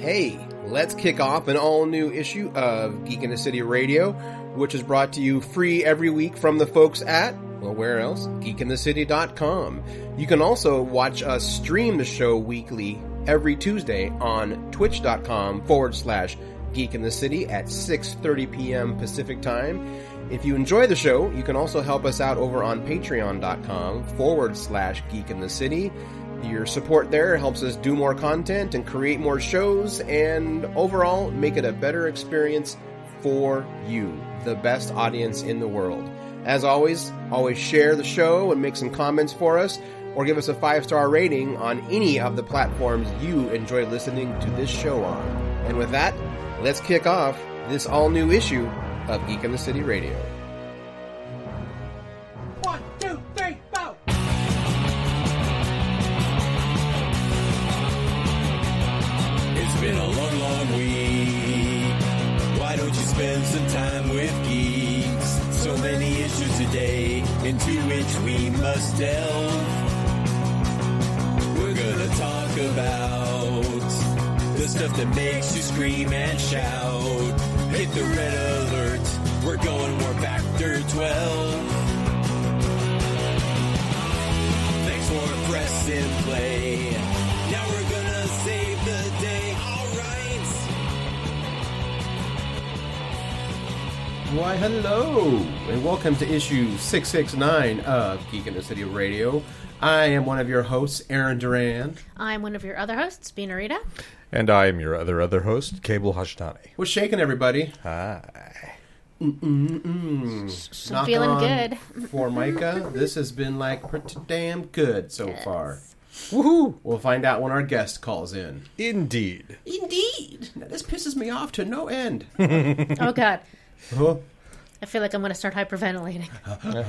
Hey, let's kick off an all new issue of Geek in the City Radio, which is brought to you free every week from the folks at, well, where else? GeekInTheCity.com. You can also watch us stream the show weekly every Tuesday on Twitch.com forward slash Geek in the City at 6.30 p.m. Pacific Time. If you enjoy the show, you can also help us out over on Patreon.com forward slash Geek in the City. Your support there helps us do more content and create more shows and overall make it a better experience for you, the best audience in the world. As always, always share the show and make some comments for us or give us a five star rating on any of the platforms you enjoy listening to this show on. And with that, let's kick off this all new issue of Geek in the City Radio. Must delve. We're gonna talk about the stuff that makes you scream and shout. Hit the red alert. We're going war factor 12. Thanks for pressing play. Why, hello, and welcome to issue 669 of Geek in the City Radio. I am one of your hosts, Aaron Duran. I'm one of your other hosts, Bina Rita. And I am your other other host, Cable Hashtani. What's shaking, everybody? Hi. I'm Knock feeling on good. For Micah, this has been like pretty damn good so far. Woohoo! We'll find out when our guest calls in. Indeed. Indeed. Now, this pisses me off to no end. Oh God, Huh? I feel like I'm going to start hyperventilating.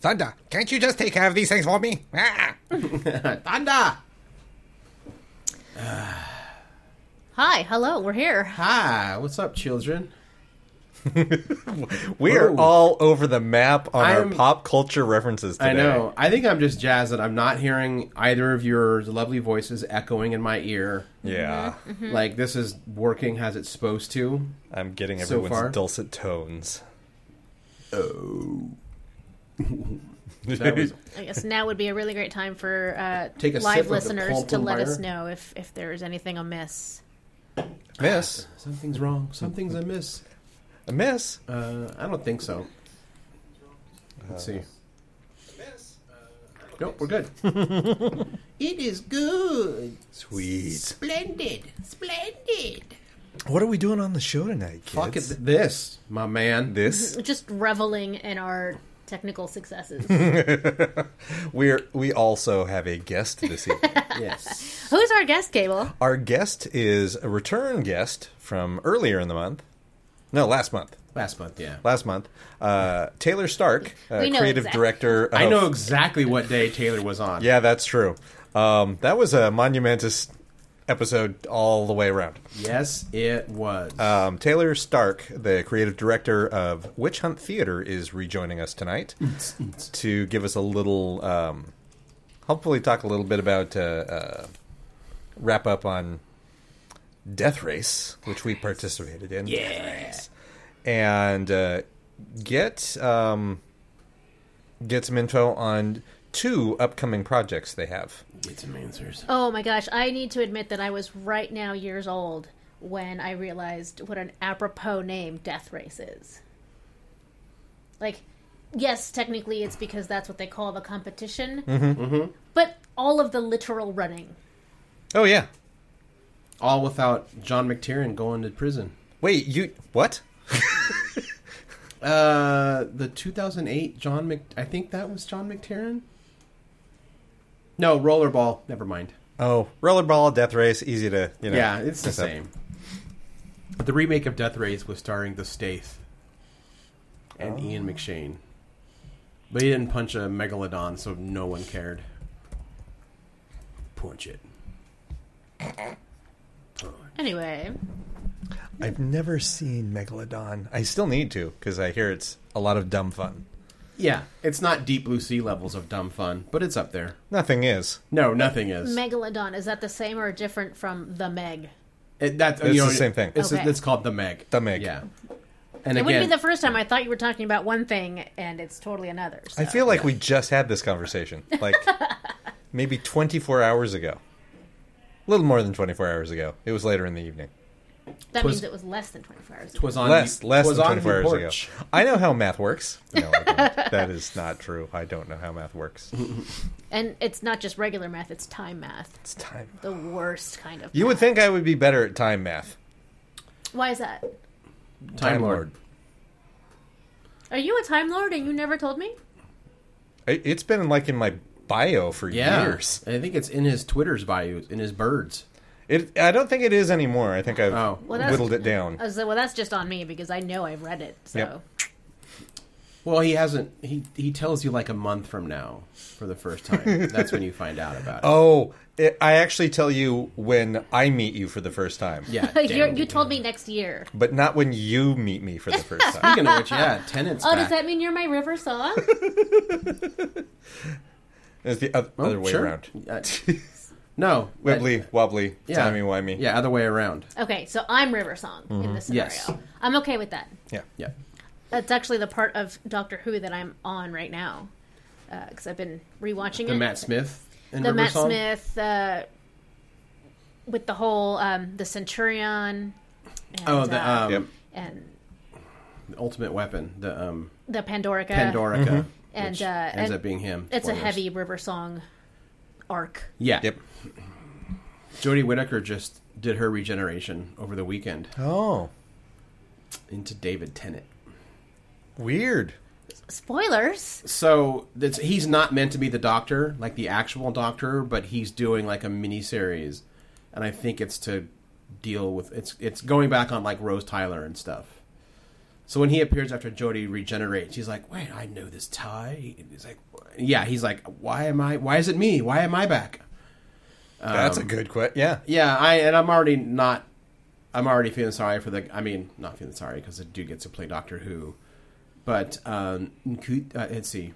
Thunder, can't you just take care of these things for me? Ah! Thunder! Hi, hello, we're here. Hi, what's up, children? We are Whoa. all over the map on I'm- our pop culture references today. I know. I think I'm just jazzed that I'm not hearing either of your lovely voices echoing in my ear. Yeah. Mm-hmm. Mm-hmm. Mm-hmm. Like, this is working as it's supposed to. I'm getting everyone's far? dulcet tones. Oh. was- I guess now would be a really great time for uh, Take live listeners to let us know if if there's anything amiss. Miss? something's wrong. Something's amiss. A miss? Uh, I don't think so. Let's see. Nope, we're good. it is good. Sweet. Splendid. Splendid. What are we doing on the show tonight, kids? Fuck it, this, my man. This? Just reveling in our technical successes. We're we also have a guest this evening. Yes. Who's our guest, Cable? Our guest is a return guest from earlier in the month. No, last month. Last month, yeah. Last month, uh, Taylor Stark, uh, We know creative exactly. director. Of, I know exactly what day Taylor was on. Yeah, that's true. Um, that was a monumentous episode all the way around. Yes, it was. Um, Taylor Stark, the creative director of Witch Hunt Theatre, is rejoining us tonight to give us a little, um, hopefully, talk a little bit about uh, uh, wrap up on Death Race, which we participated in. yeah. and uh, get um, get some info on two upcoming projects they have. Get some answers. Oh my gosh, I need to admit that I was right now years old when I realized what an apropos name Death Race is. Like, yes, technically it's because that's what they call the competition, mm-hmm. but all of the literal running. Oh yeah. All without John McTiernan going to prison. Wait, you what? Uh, the 2008 John Mc. I think that was John McTiernan. No, Rollerball. Never mind. Oh, Rollerball, Death Race, easy to you know. yeah, it's the up. same. But the remake of Death Race was starring the Statham and Ian McShane. But he didn't punch a megalodon, so no one cared. Punch it. Anyway, I've never seen Megalodon. I still need to because I hear it's a lot of dumb fun. Yeah, it's not Deep Blue Sea levels of dumb fun, but it's up there. Nothing is. No, nothing is. Megalodon, is that the same or different from the Meg? It, that's It's you know, the same thing. It's, Okay. it's called the Meg. The Meg. Yeah. And It again, wouldn't be the first time I thought you were talking about one thing and it's totally another. So. I feel like we just had this conversation, like maybe 24 hours ago. A little more than 24 hours ago. It was later in the evening. that twas- means it was less than 24 hours. Ago. It was on Less, the- less was than on 24 the hours ago. porch. I know how math works. No, I don't. that is not true. I don't know how math works. And it's not just regular math, it's time math. It's time. The worst kind of You would math. think I would be better at time math. Why is that? Time Lord. Are you a Time Lord and you never told me? It- It's been like in my bio for Yeah. years. I think it's in his Twitter's bio, in his birds. It. I don't think it is anymore. I think I've Oh. Well, whittled it down. I was like, well, that's just on me because I know I've read it. So Yep. Well, he hasn't. He he tells you like a month from now for the first time. That's when you find out about it. Oh, it, I actually tell you when I meet you for the first time. yeah. You're, you told me next year. But not when you meet me for the first time. Speaking of which, yeah, tenants. Oh, back. does that mean you're my river song? It's the oth- Oh, other way sure. around. Uh, no, Wibbly, wobbly, Yeah. timey wimey. Yeah, other way around. okay, so I'm river song in this scenario. Yes. I'm okay with that. Yeah. Yeah. That's actually the part of Doctor Who that I'm on right now because I've been rewatching The it. Matt Smith and the River Matt Song? Smith uh, with the whole um, the Centurion. And, Oh, the uh, um, Yep. and the ultimate weapon, the um, the Pandorica. Pandorica, And, which uh, ends and up being him. It's a heavy river song arc. Yeah. Yep. Jodie Whittaker just did her regeneration over the weekend Oh, into David Tennant. Weird. Spoilers. So that's, he's not meant to be the Doctor, like the actual Doctor, but he's doing like a mini series, and I think it's to deal with it's it's going back on like Rose Tyler and stuff. So when he appears after Jodie regenerates, he's like, "Wait, I know this tie." He's like, "Yeah." He's like, "Why am I? Why is it me? Why am I back?" That's Um, a good question. Yeah. Yeah, I and I'm already not. I'm already feeling sorry for the. I mean, not feeling sorry because the dude gets to play Doctor Who, but um, uh, let's see.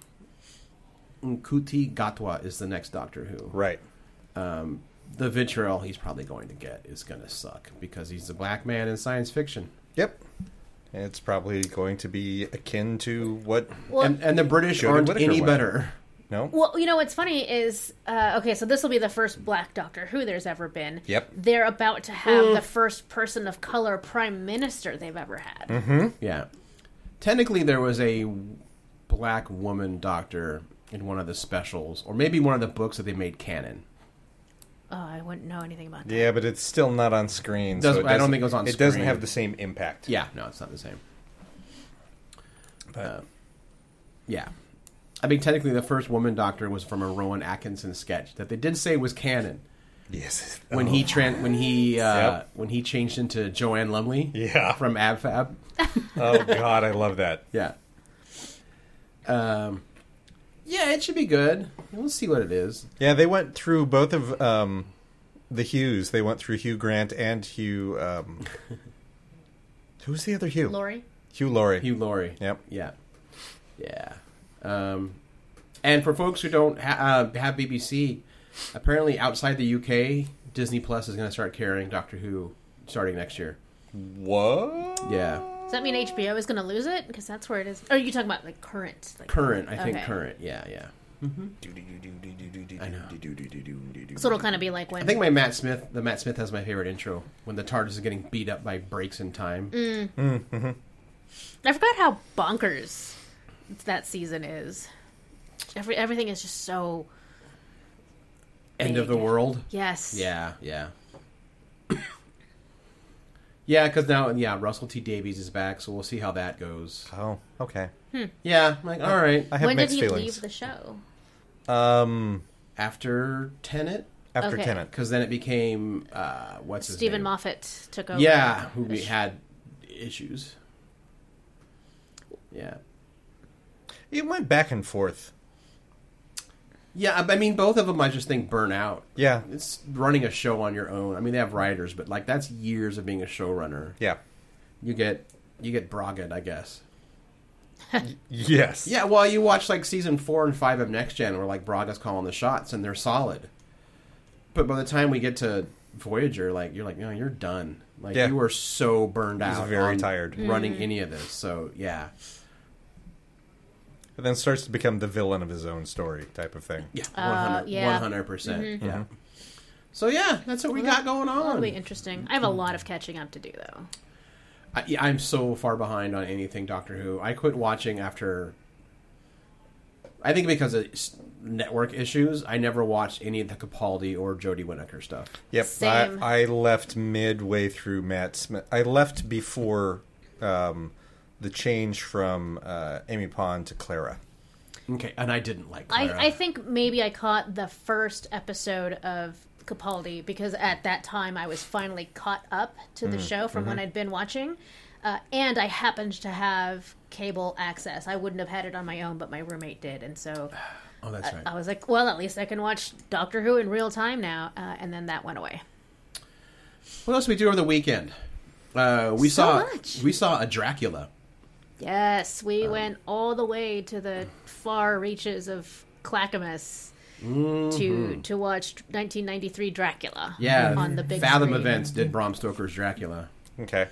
Ncuti Gatwa is the next Doctor Who. Right. Um, the vitriol he's probably going to get is going to suck because he's a black man in science fiction, Yep. It's probably going to be akin to what? Well, and and the British Jodie aren't Whittaker any was. better. No. well, you know what's funny is uh, okay. So this will be the first Black Doctor Who there's ever been. Yep. They're about to have the first person of color prime minister they've ever had. Mm-hmm. Yeah, technically there was a black woman doctor in one of the specials, or maybe one of the books that they made canon. Oh, I wouldn't know anything about that. Yeah, but it's still not on screen. Doesn't- so I don't doesn't- think it was on It doesn't screen. have the same impact. Yeah, no, it's not the same. But Uh, Yeah. I mean, technically, the first woman doctor was from a Rowan Atkinson sketch that they did say was canon yes. when he tran- when he uh, Yep. when he changed into Joanna Lumley Yeah. from AbFab. Oh God, I love that. Yeah. Um, yeah, it should be good. We'll see what it is. Yeah, they went through both of um, the Hughes. They went through Hugh Grant and Hugh. Um, who's the other Hugh? Laurie. Hugh Laurie. Hugh Laurie. Yep. Yeah. Yeah. Um, and for folks who don't ha- uh, have BBC, apparently outside the UK, Disney Plus is going to start carrying Doctor Who starting next year. What? Yeah. Does that mean HBO is going to lose it? Because that's where it is. Or are you talking about like current? Like, Current, I think Okay. current. Yeah, yeah. I know. So it'll kind of be like when I think my Matt Smith, the Matt Smith has my favorite intro when the TARDIS is getting beat up by breaks in time. Mm. I forgot how bonkers that season is. Every everything is just so End of the world. yes. Yeah, yeah. Yeah, because now, yeah, Russell T Davies is back, so we'll see how that goes. Oh, okay. Yeah, I'm like, all right. I have When did mixed he feelings. leave the show? Um, After Tennant, after Okay. Tennant. because then it became, uh, what's his Stephen name? Moffat took over. Yeah, who we sh- had issues. Yeah. It went back and forth. Yeah, I I mean, both of them I just think burn out. Yeah. It's running a show on your own. I mean, they have writers, but like that's years of being a showrunner. Yeah. You get you get brogged, I guess. Yes. Yeah, well, you watch like season four and five of Next Gen, where like Braga's calling the shots, and they're solid. But by the time we get to Voyager, like you're like, no, you're done. Like Yeah. you are so burned He's out, very on tired. running Mm. any of this. So yeah, And then starts to become the villain of his own story type of thing. yeah, Uh, yeah. 100 percent, Mm-hmm. yeah. So yeah, that's what we got going on. be interesting. I have a lot of catching up to do though. I, yeah, I'm so far behind on anything Doctor Who. I quit watching after. I think because of network issues, I never watched any of the Capaldi or Jodie Whittaker stuff. Yep. Same. I, I left midway through Matt Smith. I left before um, the change from uh, Amy Pond to Clara. Okay, and I didn't like. I, Clara. I think maybe I caught the first episode of Capaldi because at that time I was finally caught up to Mm, the show from mm-hmm. when I'd been watching. Uh, and I happened to have cable access. I wouldn't have had it on my own, but my roommate did. And so Oh, that's right. I was like, well, at least I can watch Doctor Who in real time now. Uh, and then that went away. What else did we do over the weekend? Uh, we So saw much. we saw a Dracula. Yes, we Um, went all the way to the far reaches of Clackamas Mm-hmm. to to watch 1993 Dracula. Yeah, on the big Fathom screen. Events did Bram Stoker's Dracula. Okay.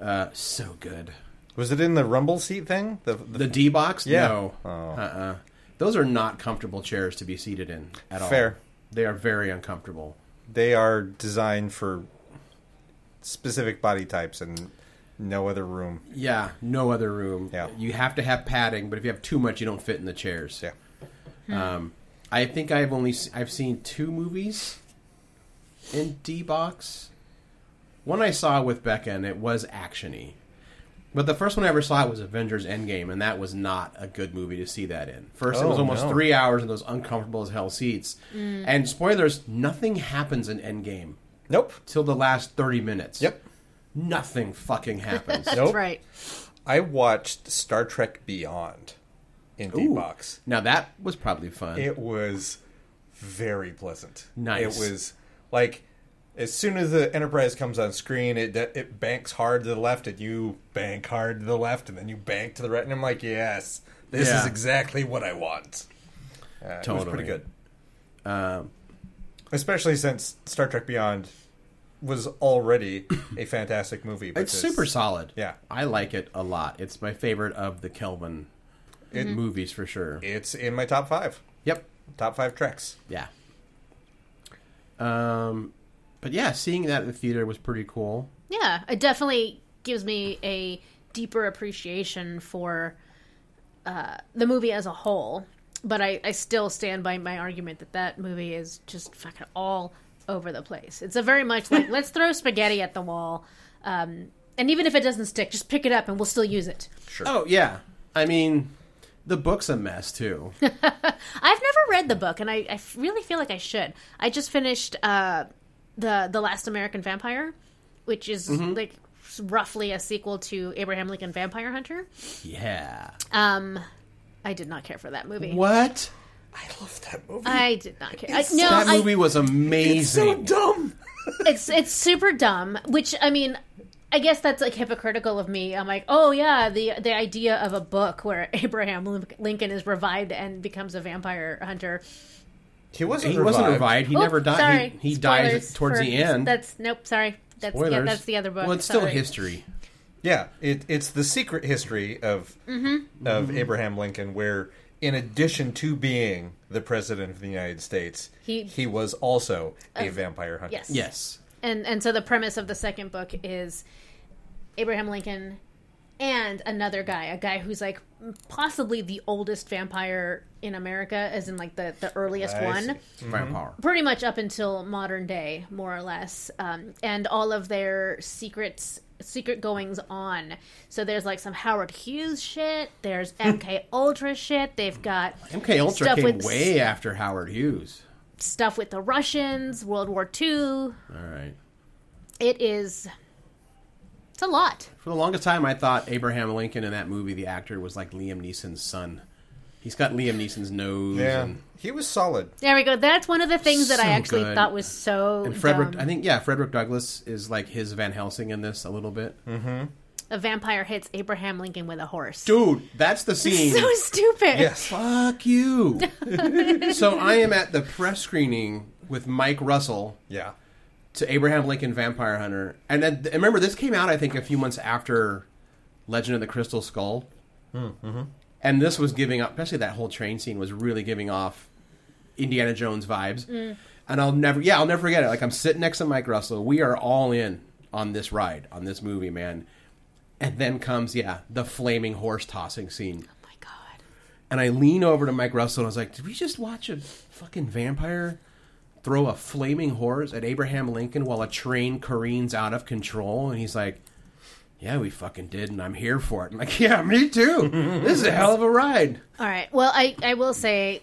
Uh, so good. Was it in the rumble seat thing? The, the, The D box, Yeah. no, Oh. uh-uh. Those are not comfortable chairs to be seated in at all. Fair. They are very uncomfortable. they are designed for specific body types and no other room. Yeah, no other room. Yeah. you have to have padding, but if you have too much, you don't fit in the chairs. Yeah. Um, I think I've only se- I've seen two movies in D box. One I saw with Becca, and it was actiony. But the first one I ever saw was Avengers Endgame, and that was not a good movie to see that in. First, it Oh, was almost no. three hours in those uncomfortable as hell seats. And spoilers: nothing happens in Endgame Nope. till the last thirty minutes. Yep. Nothing fucking happens. That's Nope. right. I watched Star Trek Beyond in Ooh. D-Box. Now that was probably fun. It was very pleasant. Nice. It was like as soon as the Enterprise comes on screen, it it banks hard to the left, and you bank hard to the left, and then you bank to the right, and I'm like, yes, this Yeah. is exactly what I want. Uh, It was pretty good, Um, especially since Star Trek Beyond was already a fantastic movie. it's because- super solid. Yeah. I like it a lot. It's my favorite of the Kelvin movies for sure. It's in my top five, Yep. top five treks. Yeah. Um, but yeah, seeing that in the theater was pretty cool. Yeah, it definitely gives me a deeper appreciation for uh, the movie as a whole. But I, I still stand by my argument that that movie is just fucking all over the place. It's a very much like let's throw spaghetti at the wall, um, and even if it doesn't stick, just pick it up and we'll still use it. Sure. Oh yeah, I mean, the book's a mess too. I've never read the book, and I, I really feel like I should. I just finished uh, the the Last American Vampire, which is like roughly a sequel to Abraham Lincoln Vampire Hunter. yeah. Um, I did not care for that movie. What? I love that movie. I did not care. I, no, that I- movie was amazing. It's so dumb. it's it's super dumb. Which I mean, I guess that's like hypocritical of me. I'm like, oh yeah, the the idea of a book where Abraham Lincoln is revived and becomes a vampire hunter. He wasn't. he wasn't revived. revived. He Oh, never died. Sorry, he he dies towards for- the end. That's nope. Sorry, that's yeah, Spoilers. that's the other book. Well, it's still history. Yeah, it, it's the secret history of Mm-hmm. of Abraham Lincoln, where in addition to being the president of the United States, He- he was also a vampire hunter. Yes. Yes. and and so the premise of the second book is Abraham Lincoln and another guy, a guy who's like possibly the oldest vampire in America, as in like the the earliest I one. see. Firepower. pretty much up until modern day, more or less, um, and all of their secrets, secret goings on. So there's like some Howard Hughes shit. There's hmm. MK Ultra shit. They've got MK Ultra stuff came with way after Howard Hughes. stuff with the Russians, World War II. All right. It is. It's a lot. For the longest time, I thought Abraham Lincoln in that movie, the actor, was like Liam Neeson's son. He's got Liam Neeson's nose. Yeah, And, he was solid. There we go. That's one of the things that So I actually good. thought was so. and Frederick, dumb. I think, yeah, Frederick Douglass is like his Van Helsing in this a little bit. a vampire hits Abraham Lincoln with a horse. Dude, that's the scene. so stupid. Yes, Fuck you. so I am at the press screening with Mike Russell, yeah. to Abraham Lincoln Vampire Hunter, and then remember this came out I think a few months after Legend of the Crystal Skull, mm-hmm. And this was giving up, especially that whole train scene was really giving off Indiana Jones vibes. Mm. And I'll never, yeah, I'll never forget it. Like I'm sitting next to Mike Russell, we are all in on this ride, on this movie, man. And then comes, yeah, the flaming horse tossing scene. Oh my god. And I lean over to Mike Russell and I was like, Did we just watch a fucking vampire throw a flaming horse at Abraham Lincoln while a train careens out of control? And he's like, Yeah, we fucking did, and I'm here for it. I'm like, Yeah, me too. this is a hell of a ride. All right. Well, I, I will say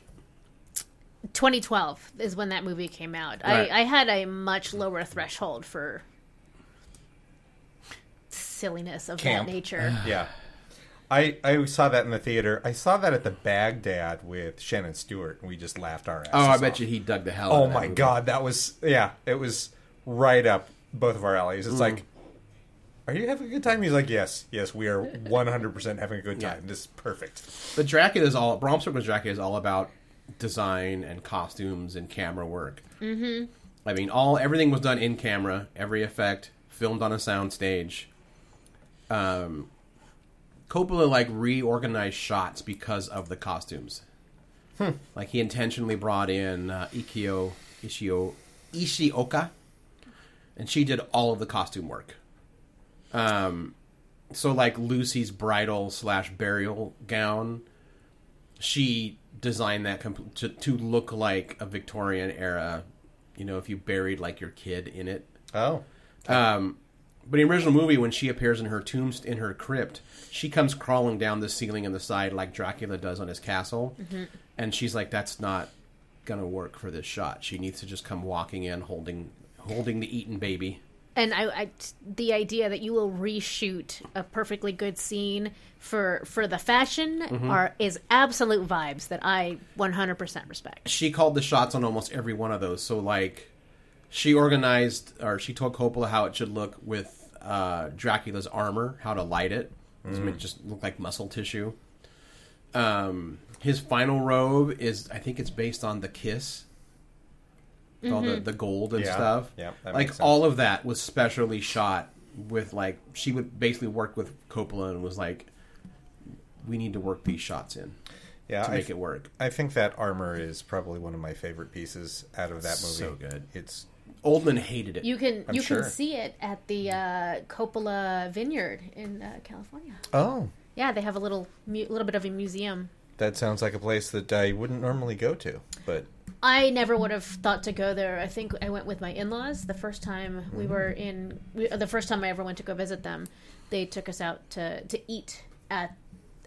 2012 is when that movie came out. Right. I, I had a much lower threshold for silliness of Camp. that nature. Yeah. I, I saw that in the theater. I saw that at the Bagdad with Shannon Stewart, and we just laughed our asses Oh, I off. bet you he dug the hell out Oh of that my movie. god, that was yeah, it was right up both of our alleys. Mm. It's like, are you having a good time? He's like, yes, yes, we are one hundred percent having a good Yeah. time. This is perfect. The jacket is all Bram Stoker's Dracula is all about design and costumes and camera work. Mm-hmm. I mean, all everything was done in camera, every effect filmed on a sound stage. Um, Coppola like reorganized shots because of the costumes. Like he intentionally brought in uh, Eiko Ishio Ishioka, and she did all of the costume work. Um, so like Lucy's bridal slash burial gown, she designed that compl- to, to look like a Victorian era. You know, if you buried like your kid in it. Oh, Um, but in the original movie, when she appears in her tomb in her crypt, she comes crawling down the ceiling in the side like Dracula does on his castle, and she's like, "That's not gonna work for this shot. She needs to just come walking in holding holding the eaten baby." And I, I, the idea that you will reshoot a perfectly good scene for for the fashion Mm-hmm. are is absolute vibes that I 100% respect. she called the shots on almost every one of those. So like, she organized or she told Coppola how it should look with uh, Dracula's armor, how to light it, Just make it just look like muscle tissue. Um, his final robe is, I think it's based on the kiss. With All the, the gold and Yeah. stuff. Yeah, like all of that was specially shot with like she would basically work with Coppola and was like, we need to work these shots in yeah, to I, make it work. I think that armor is probably one of my favorite pieces out of that movie. So good. It's Oldman hated it. You can I'm you sure. can see it at the uh, Coppola Vineyard in uh, California. oh, Yeah, they have a little mu- little bit of a museum. that sounds like a place that I wouldn't normally go to, but I never would have thought to go there. I think I went with my in-laws the first time we were in. We, the first time I ever went to go visit them, they took us out to to eat at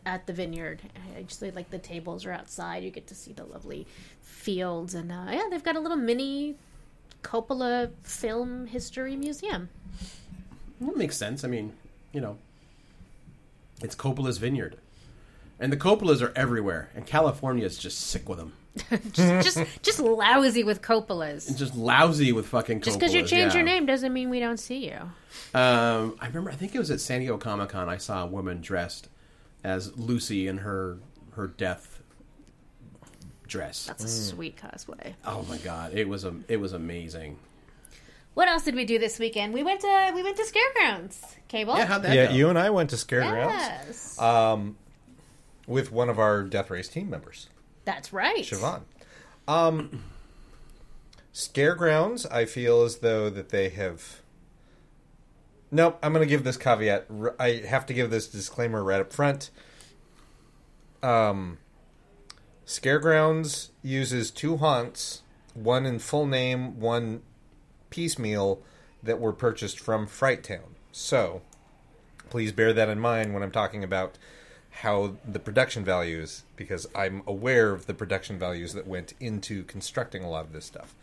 at the vineyard. I just like the tables are outside. You get to see the lovely fields, and uh, yeah, they've got a little mini Coppola film history museum. It makes sense. I mean, you know, it's Coppola's vineyard, and the Coppolas are everywhere, and California is just sick with them. just just just lousy with Coppolas. Just lousy with fucking. Just because you change yeah. your name doesn't mean we don't see you. Um, I remember. I think it was at San Diego Comic Con. I saw a woman dressed as Lucy in her her death dress. That's a sweet cosplay. Oh my god! It was a it was amazing. What else did we do this weekend? We went to we went to Scaregrounds. Cable. Yeah, how'd that yeah, go? you and I went to Scaregrounds yes, um, with one of our Death Race team members. That's right. Siobhan. Um, Scaregrounds, I feel as though that they have. Nope, I'm going to give this caveat. I have to give this disclaimer right up front. Um, Scaregrounds uses two haunts, one in full name, one piecemeal, that were purchased from Fright Town. So, please bear that in mind when I'm talking about how the production values, because I'm aware of the production values that went into constructing a lot of this stuff.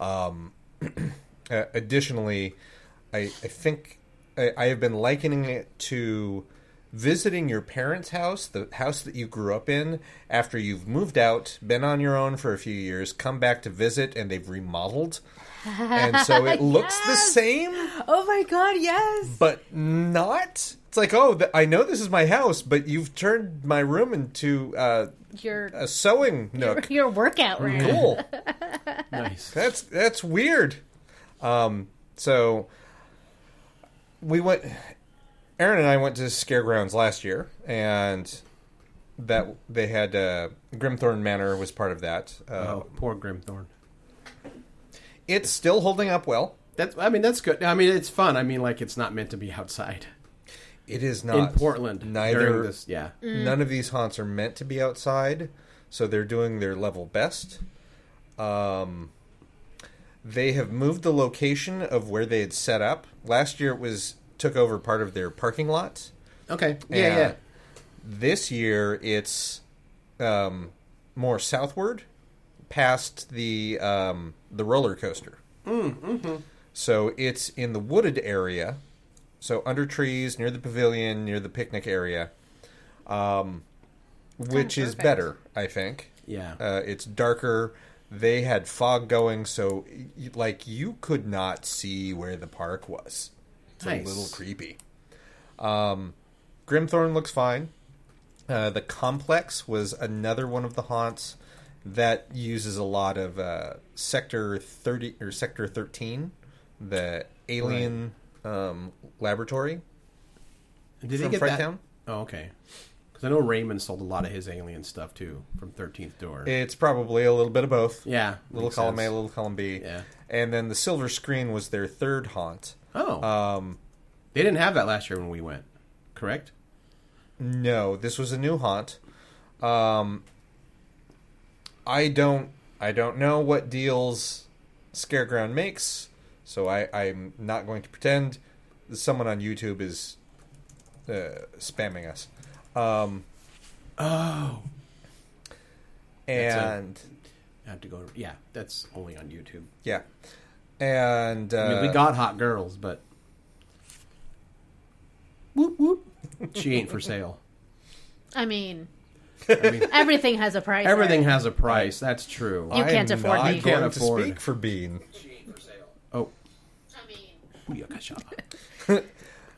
Um, additionally, I, I think I, I have been likening it to visiting your parents' house, the house that you grew up in, after you've moved out, been on your own for a few years, come back to visit, and they've remodeled. And so it looks the same, Oh my god, yes. but not. It's like, oh, th- I know this is my house, but you've turned my room into uh, Your a sewing nook. your workout room. Cool. Nice. That's that's weird. Um, So we went. Aaron and I went to Scaregrounds last year, and that they had uh, Grimthorn Manor was part of that. Uh, Oh, poor Grimthorn. It's still holding up well. That's. I mean, that's good. I mean, it's fun. I mean, like it's not meant to be outside It is not in Portland. Neither. this, yeah. None of these haunts are meant to be outside, so they're doing their level best. Um, they have moved the location of where they had set up. Last year, it was took over part of their parking lot. Okay. Yeah. And Yeah. This year, it's um, more southward, past the um, the roller coaster. Mm-hmm. So it's in the wooded area, so under trees near the pavilion, near the picnic area, um, which is better, I think. Yeah. Uh, it's darker. They had fog going, so like you could not see where the park was. It's Nice. a little creepy. Um, Grimthorn looks fine. Uh, the complex was another one of the haunts that uses a lot of uh, sector thirty or sector thirteen, the alien um, laboratory Did he from get Fright that? Town. Oh, okay. Because I know Raymond sold a lot of his alien stuff too from Thirteenth Door. It's probably a little bit of both. yeah. little column A, little column B. Yeah. And then the silver screen was their third haunt. Oh. Um, they didn't have that last year when we went. Correct. No, this was a new haunt. Um, I don't, I don't know what deals Scareground makes, so I, I'm not going to pretend. Someone on YouTube is uh, spamming us. Um, Oh. And I have to go. Yeah, that's only on YouTube. yeah, and uh, I mean, we got hot girls, but whoop whoop. She ain't for sale. I mean, I mean, everything has a price. everything Eric. has a price. That's true. You can't I'm afford not me. going Can't to afford speak for Bean. Oh, I mean.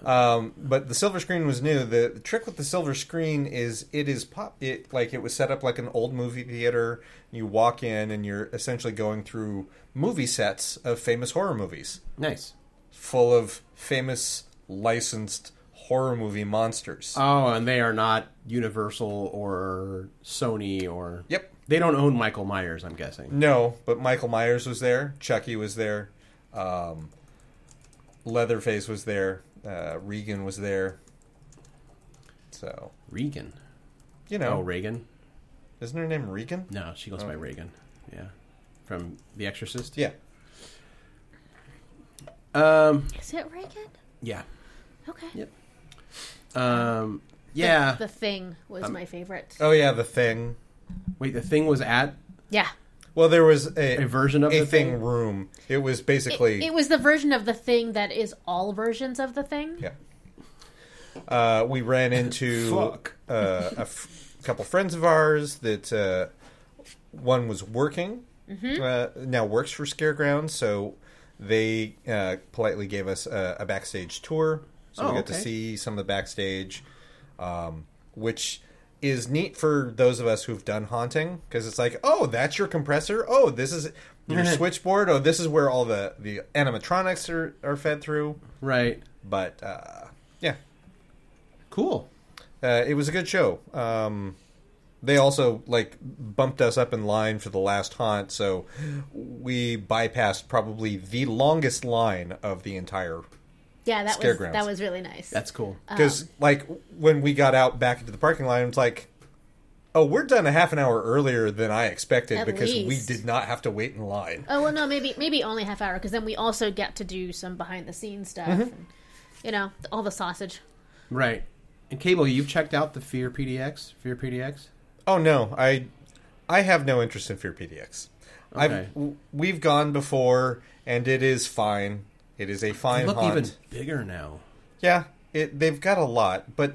Um, but the silver screen was new. The, the trick with the silver screen is it is pop. It like it was set up like an old movie theater. You walk in and you're essentially going through movie sets of famous horror movies, Nice. full of famous licensed horror movie monsters. Oh, and they are not Universal or Sony or. Yep. They don't own Michael Myers, I'm guessing. No, but Michael Myers was there. Chucky was there. Um, Leatherface was there. Uh, Regan was there. So Regan. you know, Oh, Reagan. isn't her name Regan? No, she goes by Reagan. Yeah, from The Exorcist. Yeah. Um. is it Reagan? Yeah. Okay. Yep. Um. Yeah. The thing was my favorite. Oh yeah, the thing. Wait, the thing was at yeah. Well, there was a, a version of a the thing, thing. room. It was basically it was the version of the thing that is all versions of the thing. yeah. Uh, we ran into Fuck. uh, a f- couple friends of ours that uh, one was working Mm-hmm. uh, now works for Scareground, so they uh, politely gave us a, a backstage tour, so Oh, we got to see some of the backstage, um, which is neat for those of us who've done haunting because it's like, oh, that's your compressor. Oh, this is your switchboard. Oh, this is where all the the animatronics are, are fed through. right. But uh, yeah, Cool. uh, it was a good show. Um, they also like bumped us up in line for the last haunt, so we bypassed probably the longest line of the entire. Yeah, that was Scaregrounds. that was really nice. That's cool. Because like when we got out back into the parking lot, it's like, oh, we're done a half an hour earlier than I expected because least. we did not have to wait in line. Oh well, no, maybe maybe only half hour because then we also get to do some behind the scenes stuff. Mm-hmm. And, you know, all the sausage. Right. And Cable, you've checked out the Fear PDX? Fear PDX? Oh no, I I have no interest in Fear PDX. Okay. I've we've gone before, and it is fine. It is a They fine look haunt. even bigger now. Yeah, it they've got a lot, but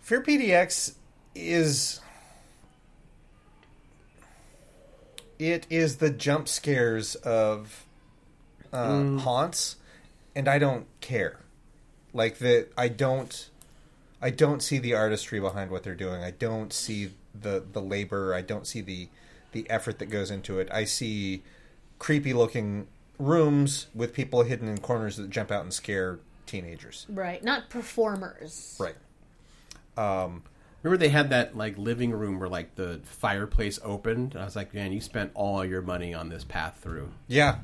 Fear PDX is it is the jump scares of uh, haunts, and I don't care. Like the I don't I don't see the artistry behind what they're doing. I don't see the the labor. I don't see the the effort that goes into it. I see creepy looking rooms with people hidden in corners that jump out and scare teenagers. Right, not performers. Right. Um, Remember they had that like living room where like the fireplace opened. And I was like, man, you spent all your money on this path through Yeah.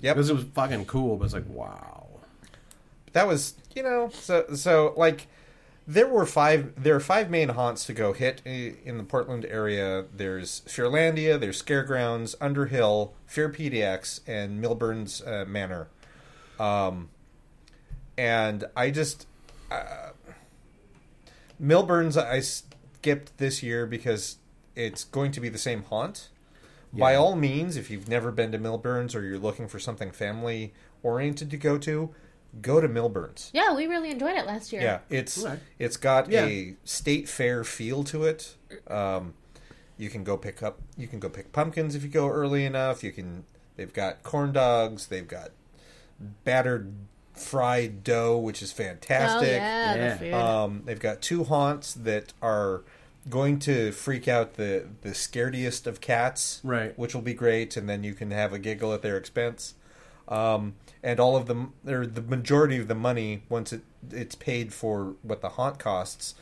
Yep. because it was fucking cool. But it's like, wow. that was you know so so like there were five there are five main haunts to go hit in the Portland area. There's Fearlandia, there's Scaregrounds, Underhill, Fear PDX, and Milburn's uh, Manor. Um, and I just uh, Milburn's I skipped this year because it's going to be the same haunt. By all means, if you've never been to Milburn's or you're looking for something family oriented to go to, go to Milburn's. Yeah, we really enjoyed it last year. Yeah, it's Right. it's got Yeah. a state fair feel to it. Um, you can go pick up you can go pick pumpkins if you go early enough. You can they've got corn dogs, they've got battered fried dough, which is Oh fantastic. yeah, Yeah. the food. Um, they've got two haunts that are going to freak out the the scarediest of cats, Right. Which will be great, and then you can have a giggle at their expense. Um, and all of them, or the majority of the money, once it it's paid for what the haunt costs,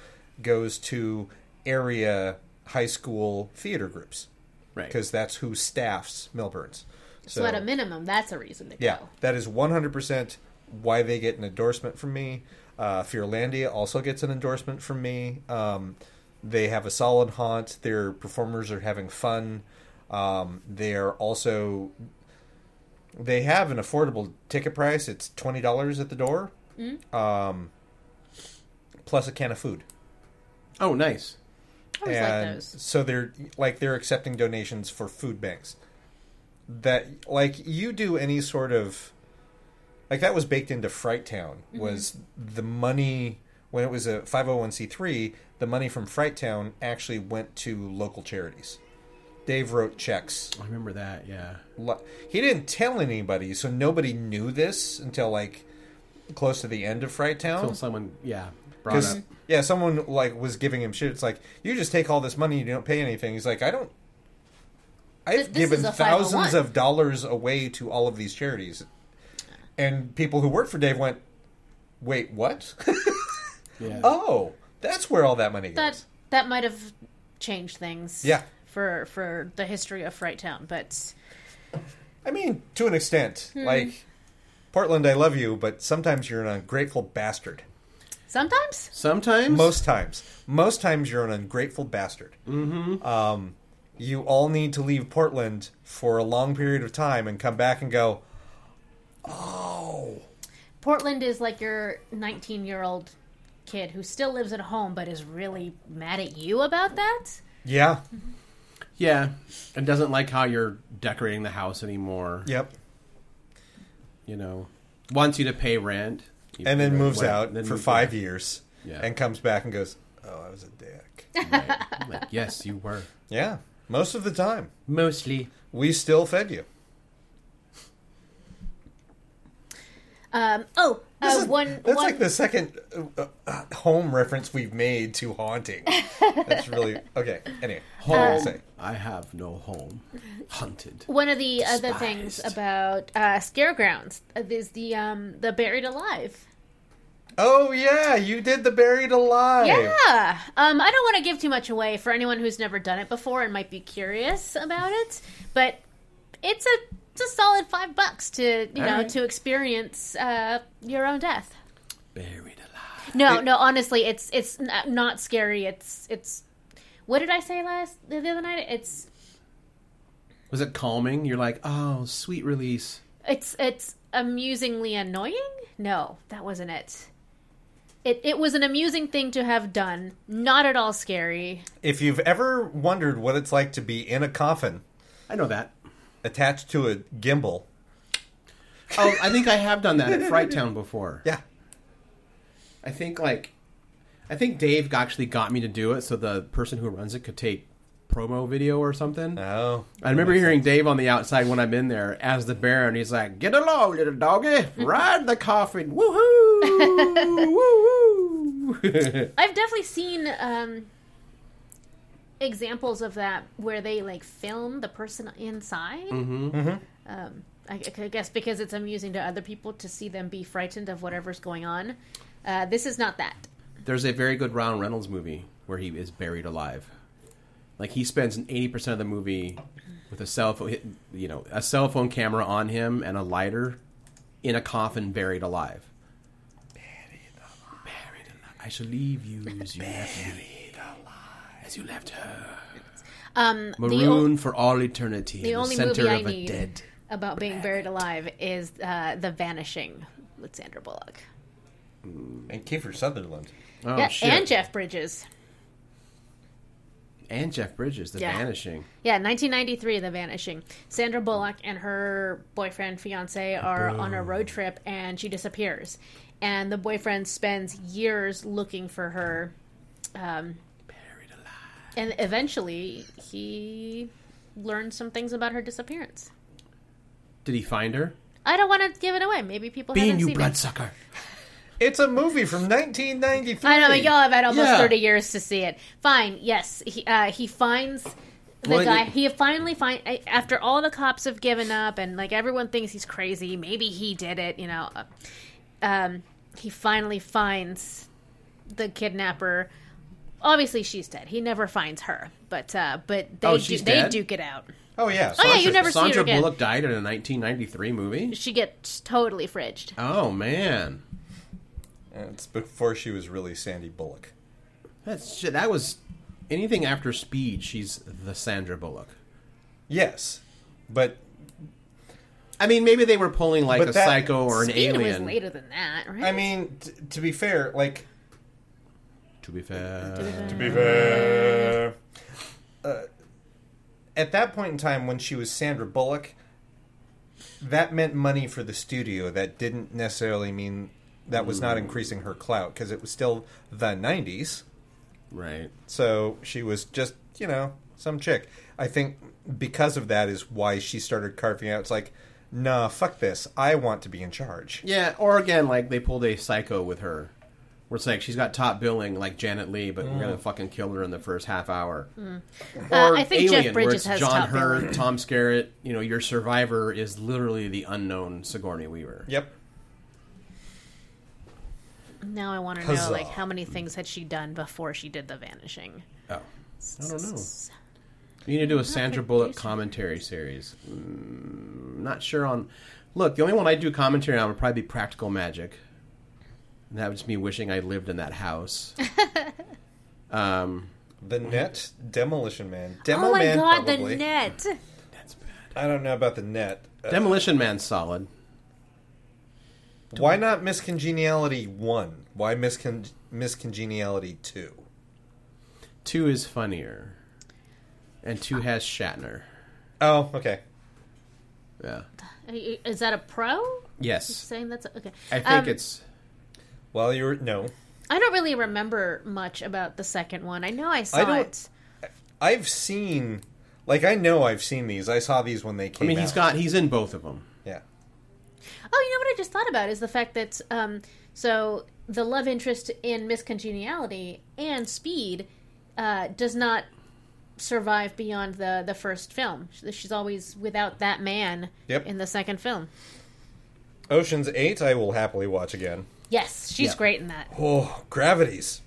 goes to area high school theater groups Right. because that's who staffs Milburns. so, at a minimum, that's a reason to Yeah, go. that is 100% why they get an endorsement from me. Uh, Fearlandia also gets an endorsement from me. Um, they have a solid haunt. Their performers are having fun. Um, they are also they have an affordable ticket price. It's twenty dollars at the door, um, plus a can of food. Oh, nice. I always like and those. so they're like they're accepting donations for food banks. That like you do any sort of like that was baked into Fright Town Mm-hmm. was the money when it was a 501c3 the money from Fright Town actually went to local charities. Dave wrote checks. I remember that. Yeah. He didn't tell anybody, so nobody knew this until like close to the end of Fright Town. Until someone, yeah, brought Because up. yeah, someone like was giving him shit. It's like you just take all this money, you don't pay anything. He's like, I don't. I've This is given oh thousands of dollars away to all of these charities, and people who work for Dave went, "Wait, what? Yeah. oh, that's where all that money goes." That that might have changed things. Yeah. For for the history of Fright Town, but I mean, to an extent, Hmm. like Portland, I love you, but sometimes you're an ungrateful bastard. sometimes Sometimes. Most times, most times you're an ungrateful bastard. Mm-hmm. Um, you all need to leave Portland for a long period of time and come back and go. Oh, Portland is like your 19 year old kid who still lives at home but is really mad at you about that. yeah, Yeah, and doesn't like how you're decorating the house anymore. yep. You know, wants you to pay rent, you- And then know, moves what- out then for moves five out. years, Yeah. and comes back and goes, "Oh, I was a dick." Right. Like, yes, you were yeah, most of the time mostly. we still fed you. Um, oh, This uh, is- one that's one like the second uh, uh, home reference we've made to haunting. That's really okay. Anyway, what Home. were say? I have no home. Hunted. one of the other things about uh, Scaregrounds is the um the buried alive. Oh yeah, you did the buried alive. Yeah. Um, I don't want to give too much away for anyone who's never done it before and might be curious about it, but it's a it's a solid five bucks to you know Alright. to experience uh, your own death. Buried alive. No, It- no. Honestly, it's it's not scary. It's it's. What did I say last the other night? It's Was it calming? You're like, oh, sweet release. it's it's amusingly annoying. No, that wasn't it. It it was an amusing thing to have done. Not at all scary. If you've ever wondered what it's like to be in a coffin I know that. Attached to a gimbal, Oh, I think I have done that at Fright Town before. yeah, I think like, I think Dave actually got me to do it so the person who runs it could take promo video or something. oh, I remember hearing Dave on the outside when I'm in there as the Baron. He's like, "Get along, little doggy, ride the coffin, woohoo, woohoo." I've definitely seen um, examples of that where they like film the person inside. Um, I, I guess because it's amusing to other people to see them be frightened of whatever's going on. Uh, this is not that. There's a very good Ryan Reynolds movie where he is buried alive. Like he spends eighty percent of the movie with a cell phone, you know, a cell phone camera on him and a lighter in a coffin, buried alive. Buried alive. Buried alive. I shall leave you as you left me, as you left her. Um, the, o- Maroon for all eternity. the in only center movie I of a need dead. about being buried alive is uh, The Vanishing with Sandra Bullock. And Kiefer Sutherland. Oh yeah, shit! and Jeff Bridges. And Jeff Bridges, The Yeah. Vanishing. Yeah, 1993, The Vanishing. Sandra Bullock and her boyfriend, fiance, are on a road trip and she disappears. And the boyfriend spends years looking for her. Um, Buried alive. And eventually, he learned some things about her disappearance. Did he find her? I don't want to give it away. Maybe people Being haven't you seen it. bloodsucker. It's a movie from 1993. I know, but y'all have had almost Yeah. 30 years to see it. Fine, yes. He, uh, he finds the Well, guy. you- He finally find after all the cops have given up and like everyone thinks he's crazy. Maybe he did it, you know. uh, Um, he finally finds the kidnapper. Obviously, she's dead. He never finds her, but uh, but they Oh, du- she's they dead? duke it out. Oh yeah. Oh, yeah, you Sasha- never see her Sandra again. Bullock died in a 1993 movie. She gets totally fridged. Oh man, It's before she was really Sandy Bullock. that's shit. That was anything after Speed. She's the Sandra Bullock. Yes, but I mean, maybe they were pulling like But a that- psycho or an Speed was alien. later than that, right? I mean, t- to be fair, like To be fair, to be fair, uh, at that point in time when she was Sandra Bullock, that meant money for the studio. That didn't necessarily mean that was not increasing her clout because it was still the '90s. right? So she was just, you know, some chick. I think because of that is why she started carving out. It's like, nah, fuck this. I want to be in charge. Yeah, or again, like they pulled a psycho with her, where it's like she's got top billing like Janet Leigh, but we're gonna fucking kill her in the first half hour. Uh, Or I think Jeff Alien, where Bridges it's has John top Hurt, billing. Tom Skerritt. You know, your survivor is literally the unknown Sigourney Weaver. Yep. Now I want to Huzzah. know, like, how many things had she done before she did the vanishing? Oh, I don't know. You need to do a Sandra Bullock commentary series. Mm, not sure on. Look, the only one I do commentary on would probably be Practical Magic. And that was me wishing I lived in that house. um, The Net, Demolition Man. Demo oh my Man, god, probably. the net! that's bad. I don't know about the Net. Uh, Demolition Man's solid. why not Miss Congeniality 1? Why Miss, Con- Miss Congeniality 2? Two is funnier, and two has Shatner. Oh, okay. Yeah. Is that a pro? Yes, Saying that's a, okay. I think Um, it's. Well, you're. No. I don't really remember much about the second one. I know I saw I don't- it. I've seen. Like, I know I've seen these. I saw these when they came. I came mean, he's out. got he's in both of them. Yeah. Oh, you know what I just thought about is the fact that um, so the love interest in Miss Congeniality and Speed uh, does not survive beyond the the first film. She's always without that man Yep. in the second film. Ocean's 8, I will happily watch again. Yes, she's Yeah. great in that. Oh, Gravities.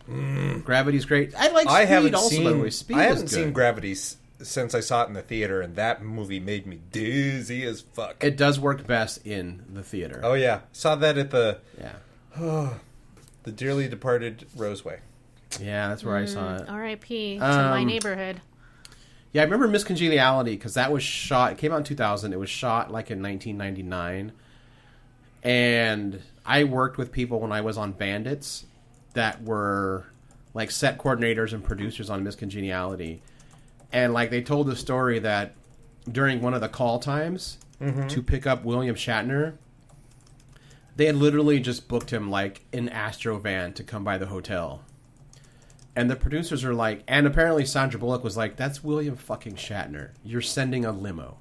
Gravity's great. I like. Speed I haven't also, seen. by the way. Speed I haven't seen good. Gravity s- since I saw it in the theater, and that movie made me dizzy as fuck. It does work best in the theater. oh yeah, saw that at the yeah, the dearly departed Roseway. yeah, that's where I saw it. R.I.P. to my Um, neighborhood. Yeah, I remember Miss Congeniality because that was shot. It came out in 2000. It was shot like in 1999, and I worked with people when I was on Bandits that were like set coordinators and producers on Miss Congeniality, and like they told the story that during one of the call times mm-hmm. to pick up William Shatner, they had literally just booked him like an Astro van to come by the hotel. And the producers are like, and apparently Sandra Bullock was like, "That's William fucking Shatner. You're sending a limo.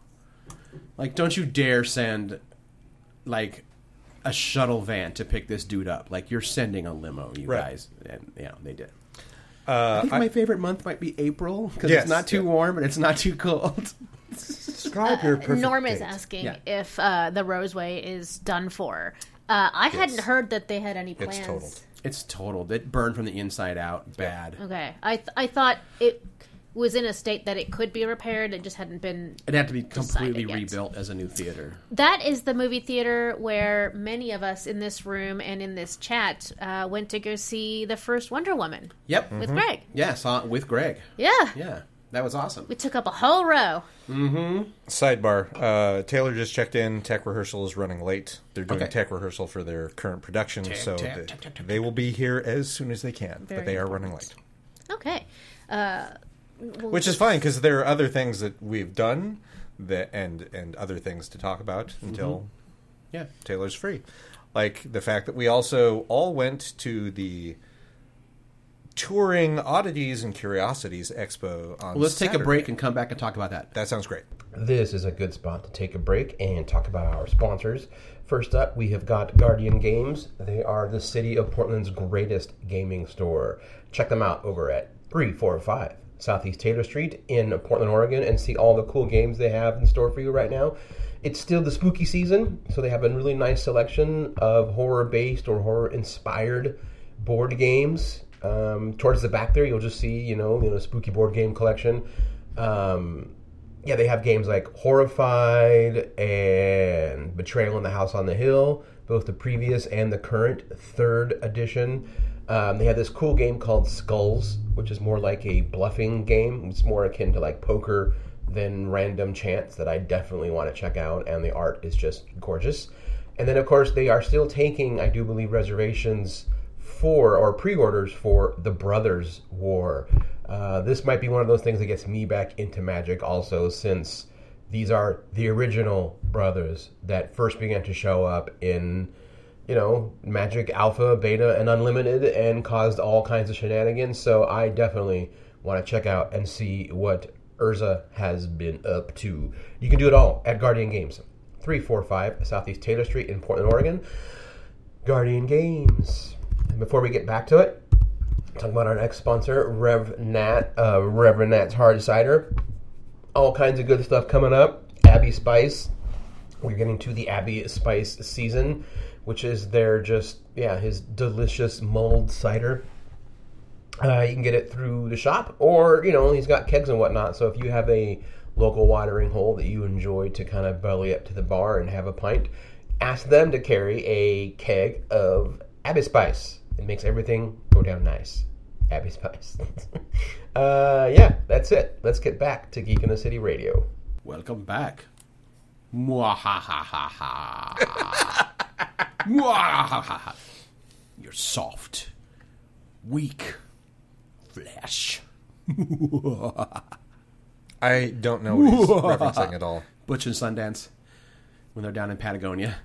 Like, don't you dare send like a shuttle van to pick this dude up. Like, you're sending a limo, you Right. guys." And you know they did. I think my favorite month might be April because Yes, it's not too yeah. warm and it's not too cold. Describe your perfect Norm is date. asking Yeah. if uh, the Roseway is done for. Uh, I hadn't heard that they had any It's plans. totaled. It's total. It burned from the inside out. Bad. Okay, I th- I thought it was in a state that it could be repaired. It just hadn't been. It had to be completely yet. rebuilt as a new theater. That is the movie theater where many of us in this room and in this chat uh, went to go see the first Wonder Woman Yep. with Greg. Yeah, saw it with Greg. Yeah. Yeah, that was awesome. we took up a whole row. Hmm. Sidebar: uh, Taylor just checked in. Tech rehearsal is running late. They're doing Okay. tech rehearsal for their current production, so tech, they, tech, tech, tech, they will be here as soon as they can. Very but they are running late, Okay. Uh, well, which is fine because there are other things that we've done that and and other things to talk about mm-hmm. until Yeah. Taylor's free. Like the fact that we also all went to the touring oddities and curiosities expo on Well, let's take a break and come back and talk about that. That sounds great. This is a good spot to take a break and talk about our sponsors. First up, we have got Guardian Games. They are the city of Portland's greatest gaming store. Check them out over at 345 Southeast Taylor Street in Portland, Oregon, and see all the cool games they have in store for you right now. It's still the spooky season, so they have a really nice selection of horror based or horror inspired board games. Um, towards the back there, you'll just see, you know, you know, spooky board game collection. Um, yeah, they have games like Horrified and Betrayal in the House on the Hill, both the previous and the current third edition. Um, they have this cool game called Skulls, which is more like a bluffing game. It's more akin to like poker than random chance that I definitely want to check out, and the art is just gorgeous. And then, of course, they are still taking, I do believe, reservations for or pre-orders for the Brothers War. Uh, this might be one of those things that gets me back into Magic, also, since these are the original brothers that first began to show up in, you know, Magic Alpha, Beta, and Unlimited, and caused all kinds of shenanigans. So I definitely want to check out and see what Urza has been up to. You can do it all at Guardian Games, three four five Southeast Taylor Street in Portland, Oregon. Guardian Games. And before we get back to it, talk about our next sponsor, Rev Nat, uh, Reverend Nat's Hard Cider. All kinds of good stuff coming up. Abbey Spice. We're getting to the Abbey Spice season, which is their just yeah his delicious mulled cider. Uh, you can get it through the shop, or you know he's got kegs and whatnot. So if you have a local watering hole that you enjoy to kind of belly up to the bar and have a pint, ask them to carry a keg of Abbey Spice. It makes everything go down nice. Abbey Spice. uh, yeah, that's it. Let's get back to Geek in the City Radio. Welcome back. Mwahahaha. You're soft, weak flesh. I don't know what he's referencing at all. Butch and Sundance when they're down in Patagonia.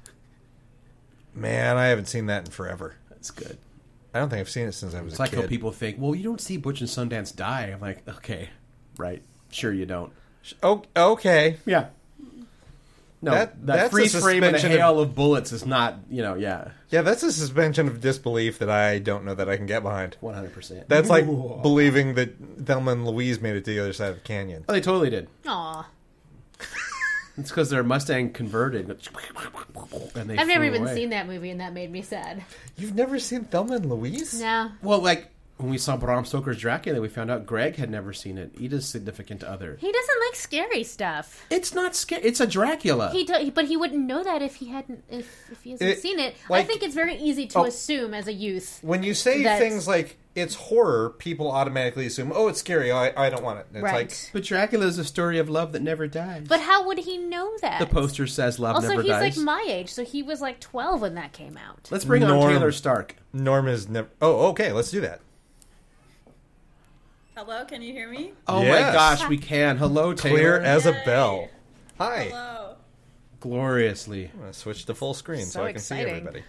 Man, I haven't seen that in forever. That's good. I don't think I've seen it since I was It's a like kid. how people think, well, you don't see Butch and Sundance die. I'm like, okay, right. Sure you don't. oh, okay. Yeah. No, That- that, that's a freeze frame and a suspension of- hail of bullets is not, you know, yeah, Yeah, that's a suspension of disbelief that I don't know that I can get behind. 100%. That's like believing that Thelma and Louise made it to the other side of the canyon. Oh, they totally did. Aw. It's because their Mustang converted. And they I've never even away. seen that movie, and that made me sad. You've never seen Thelma and Louise? No. Well, like when we saw Bram Stoker's Dracula, we found out Greg had never seen it. Ida's significant other. He doesn't like scary stuff. It's not scary. It's a Dracula. He do, but he wouldn't know that if he hadn't if, if he hasn't It- seen it. I like- think it's very easy to Oh. assume as a youth. When you say That's- things like it's horror, people automatically assume, oh, it's scary. I, I don't want it. It's right. like but Dracula is a story of love that never dies. but how would he know that? the poster says love Also, never he's dies. like my age, so he was like 12 when that came out. Let's bring on Norm. Taylor Stark. Norm is never. Oh, okay. Let's do that. Hello, can you hear me? Oh my gosh, we can. Hello, Taylor. Clear as a bell. Hi. Hello. Gloriously. I'm gonna switch to full screen so, So I can see everybody.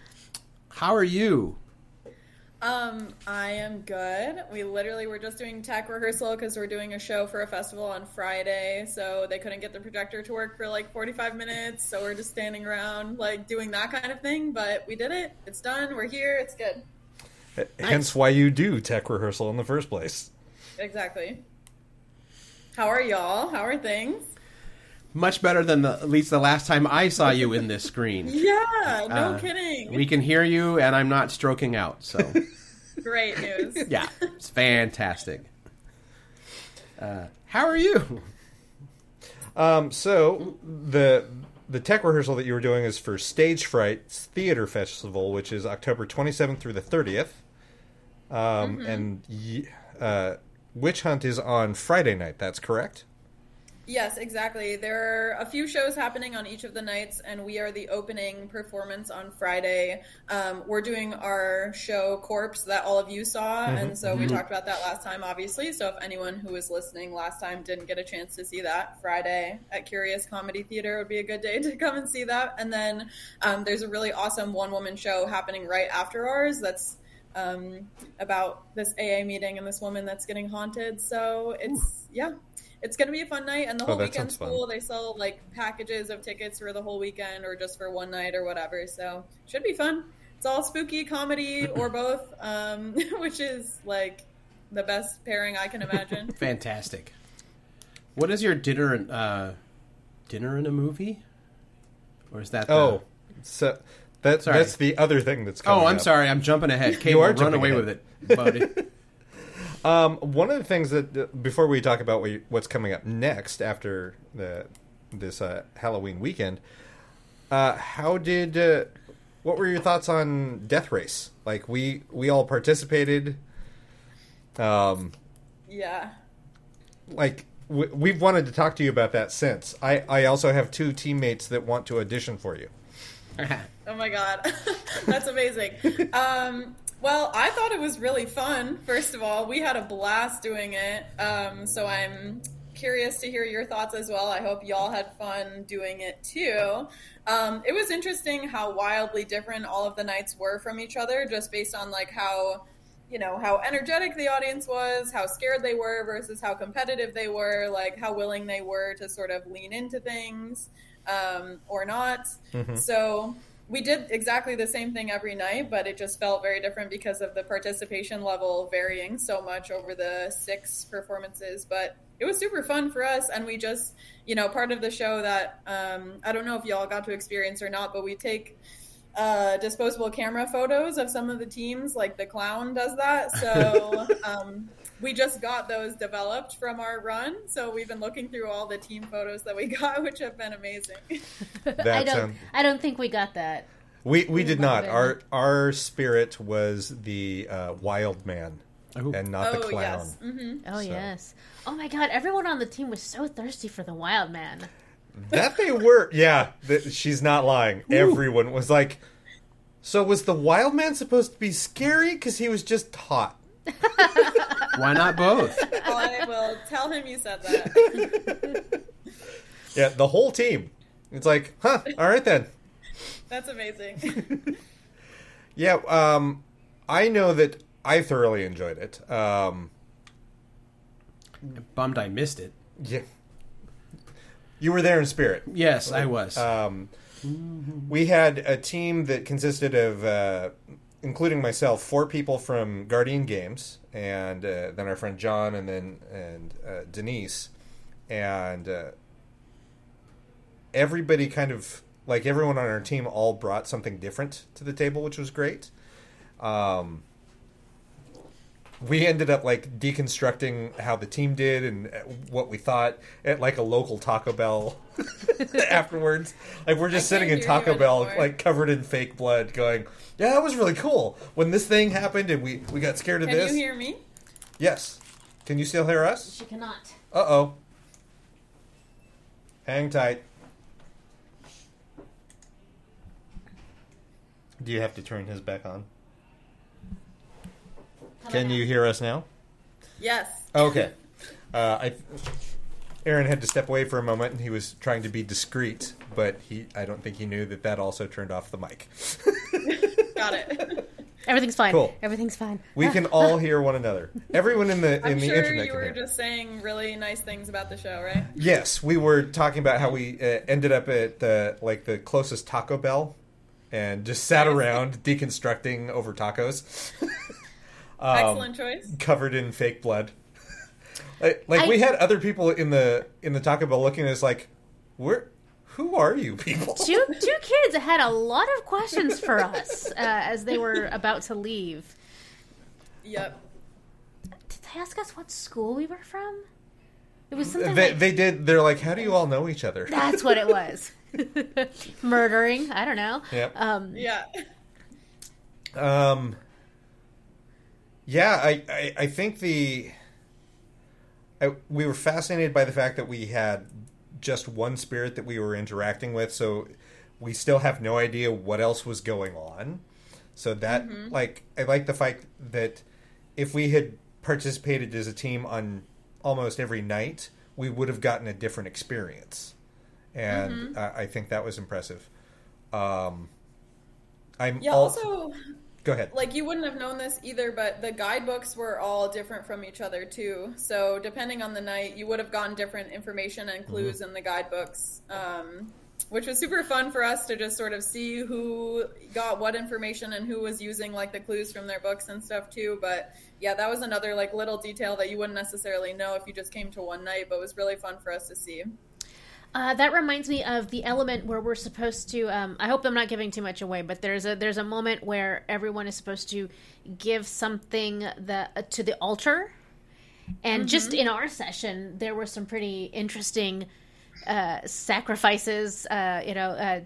How are you? Um, I am good. We literally were just doing tech rehearsal because we're doing a show for a festival on Friday, so they couldn't get the projector to work for like 45 minutes, so we're just standing around like doing that kind of thing, but we did it. It's done. We're here. It's good. Hence why you do tech rehearsal in the first place. Exactly. How are y'all? How are things? Much better than the, at least the last time I saw you in this screen. Yeah, no Uh, kidding. We can hear you, and I'm not stroking out. So Great news. yeah, it's fantastic. Uh, how are you? Um, so the the tech rehearsal that you were doing is for Stage Fright's Theater Festival, which is October 27th through the 30th. Um, And y- uh, Witch Hunt is on Friday night. That's correct. Yes, exactly. There are a few shows happening on each of the nights, and we are the opening performance on Friday. Um, we're doing our show Corpse that all of you saw, and so we talked about that last time, obviously. So if anyone who was listening last time didn't get a chance to see that, Friday at Curious Comedy Theater would be a good day to come and see that. And then um, there's a really awesome one woman show happening right after ours that's um, about this AA meeting and this woman that's getting haunted. So it's, yeah. It's gonna be a fun night, and the Oh, whole that weekend's cool. They sell like packages of tickets for the whole weekend, or just for one night, or whatever. So should be fun. It's all spooky comedy or both, um, which is like the best pairing I can imagine. Fantastic. What is your dinner? Uh, dinner in a movie, or is that? The... Oh, so that, Sorry. that's the other thing that's coming up. oh, I'm up. sorry. I'm jumping ahead. Cable, are run away ahead. with it, buddy. Um, one of the things that uh, before we talk about what you, what's coming up next after the this uh, Halloween weekend, uh, how did uh, what were your thoughts on Death Race? Like we we all participated. Um, yeah. like w- we've wanted to talk to you about that since. I I also have two teammates that want to audition for you. Oh my god, that's amazing. Um, well, I thought it was really fun. First of all, we had a blast doing it. Um, so I'm curious to hear your thoughts as well. I hope y'all had fun doing it too. Um, it was interesting how wildly different all of the nights were from each other, just based on like how you know how energetic the audience was, how scared they were versus how competitive they were, like how willing they were to sort of lean into things um, or not. So we did exactly the same thing every night, but it just felt very different because of the participation level varying so much over the six performances. But it was super fun for us, and we just, you know, part of the show that um, I don't know if y'all got to experience or not, but we take uh, disposable camera photos of some of the teams, like the clown does that. So um, we just got those developed from our run. So we've been looking through all the team photos that we got, which have been amazing. I don't. sound- I don't think we got that. We we did not. Our our spirit was the uh, wild man Oh. and not the oh clown. yes, hmm Oh So- yes. Oh my god! Everyone on the team was so thirsty for the wild man. That they were. Yeah, th- she's not lying. Everyone was like, "So was the wild man supposed to be scary because he was just hot?" Why not both? I will tell him you said that. Yeah, the whole team. It's like, huh? All right then. That's amazing. Yeah. Um, I know that I thoroughly enjoyed it. Um, Bummed I missed it. yeah. You were there in spirit. Yes, I was. Um, we had a team that consisted of, uh, including myself, four people from Guardian Games, and uh, then our friend John, and then and uh, Denise, and uh, everybody kind of like everyone on our team all brought something different to the table, which was great. Um, we ended up like deconstructing how the team did and uh, what we thought at like a local Taco Bell afterwards. Like we're just I sitting in Taco Bell, anymore. like covered in fake blood, going, "Yeah, that was really cool." When this thing happened and we we got scared of Can this. Can you hear me? Yes. Can you still hear us? She cannot. Uh oh. Hang tight. Do you have to turn his back on? Can you hear us now? Yes. Okay. Uh, I, Aaron had to step away for a moment, and he was trying to be discreet, but he I don't think he knew that that also turned off the mic. Got it. Everything's fine. Cool. Everything's fine. We can all hear one another. Everyone in the in I'm the sure internet you can were hear. just saying really nice things about the show, right? Yes, we were talking about how we uh, ended up at the like the closest Taco Bell, and just sat around deconstructing over tacos. Um, Excellent choice. covered in fake blood. like like we had other people in the in the Taco Bell looking at us like, "Where? Who are you people?" two two kids had a lot of questions for us uh, as they were about to leave. Yep. Did they ask us what school we were from? It was something They like they did. They're like, "How do you all know each other?" that's what it was. Murdering, I don't know. Yep. Um, Yeah. Um. Yeah, I, I, I think the I, we were fascinated by the fact that we had just one spirit that we were interacting with, so we still have no idea what else was going on. So that like I like the fact that if we had participated as a team on almost every night, we would have gotten a different experience, and uh, I think that was impressive. Um, I'm Yeah. al- Also, go ahead. like you wouldn't have known this either, but the guidebooks were all different from each other too. So depending on the night, you would have gotten different information and clues in the guidebooks, um, which was super fun for us to just sort of see who got what information and who was using like the clues from their books and stuff too. But yeah, that was another like little detail that you wouldn't necessarily know if you just came to one night, but was really fun for us to see. Uh, that reminds me of the element where we're supposed to. Um, I hope I'm not giving too much away, but there's a there's a moment where everyone is supposed to give something the uh, to the altar, and just in our session, there were some pretty interesting uh, sacrifices. Uh, you know, uh,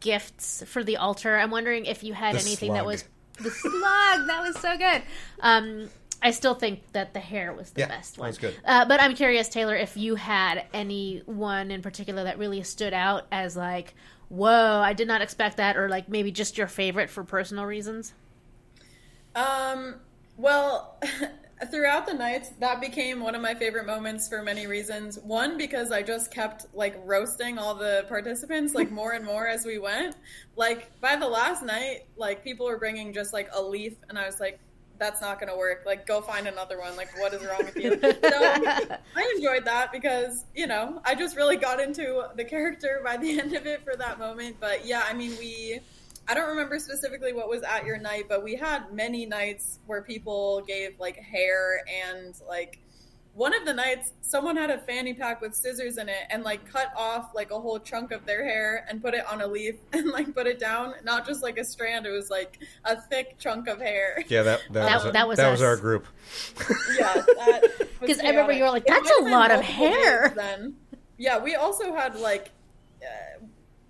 gifts for the altar. I'm wondering if you had The anything that was the slug. that was so good. Um, I still think that the hair was the Yeah, best that one. was good. Uh, but I'm curious, Taylor, if you had any one in particular that really stood out as like, whoa, I did not expect that, or like maybe just your favorite for personal reasons. Um, well, throughout the nights, that became one of my favorite moments for many reasons. One, because I just kept like roasting all the participants like more and more as we went. Like by the last night, like people were bringing just like a leaf, and I was like, that's not going to work. Like, go find another one. Like, what is wrong with you? So I enjoyed that because, you know, I just really got into the character by the end of it for that moment. But yeah, I mean, we, I don't remember specifically what was at your night, but we had many nights where people gave like hair and like, one of the nights, someone had a fanny pack with scissors in it and like cut off like a whole chunk of their hair and put it on a leaf and like put it down. Not just like a strand; it was like a thick chunk of hair. Yeah, that that, That- was, that was that was our group. Yeah, Because I remember you were like, "That's a lot of hair." Then, yeah, we also had like uh,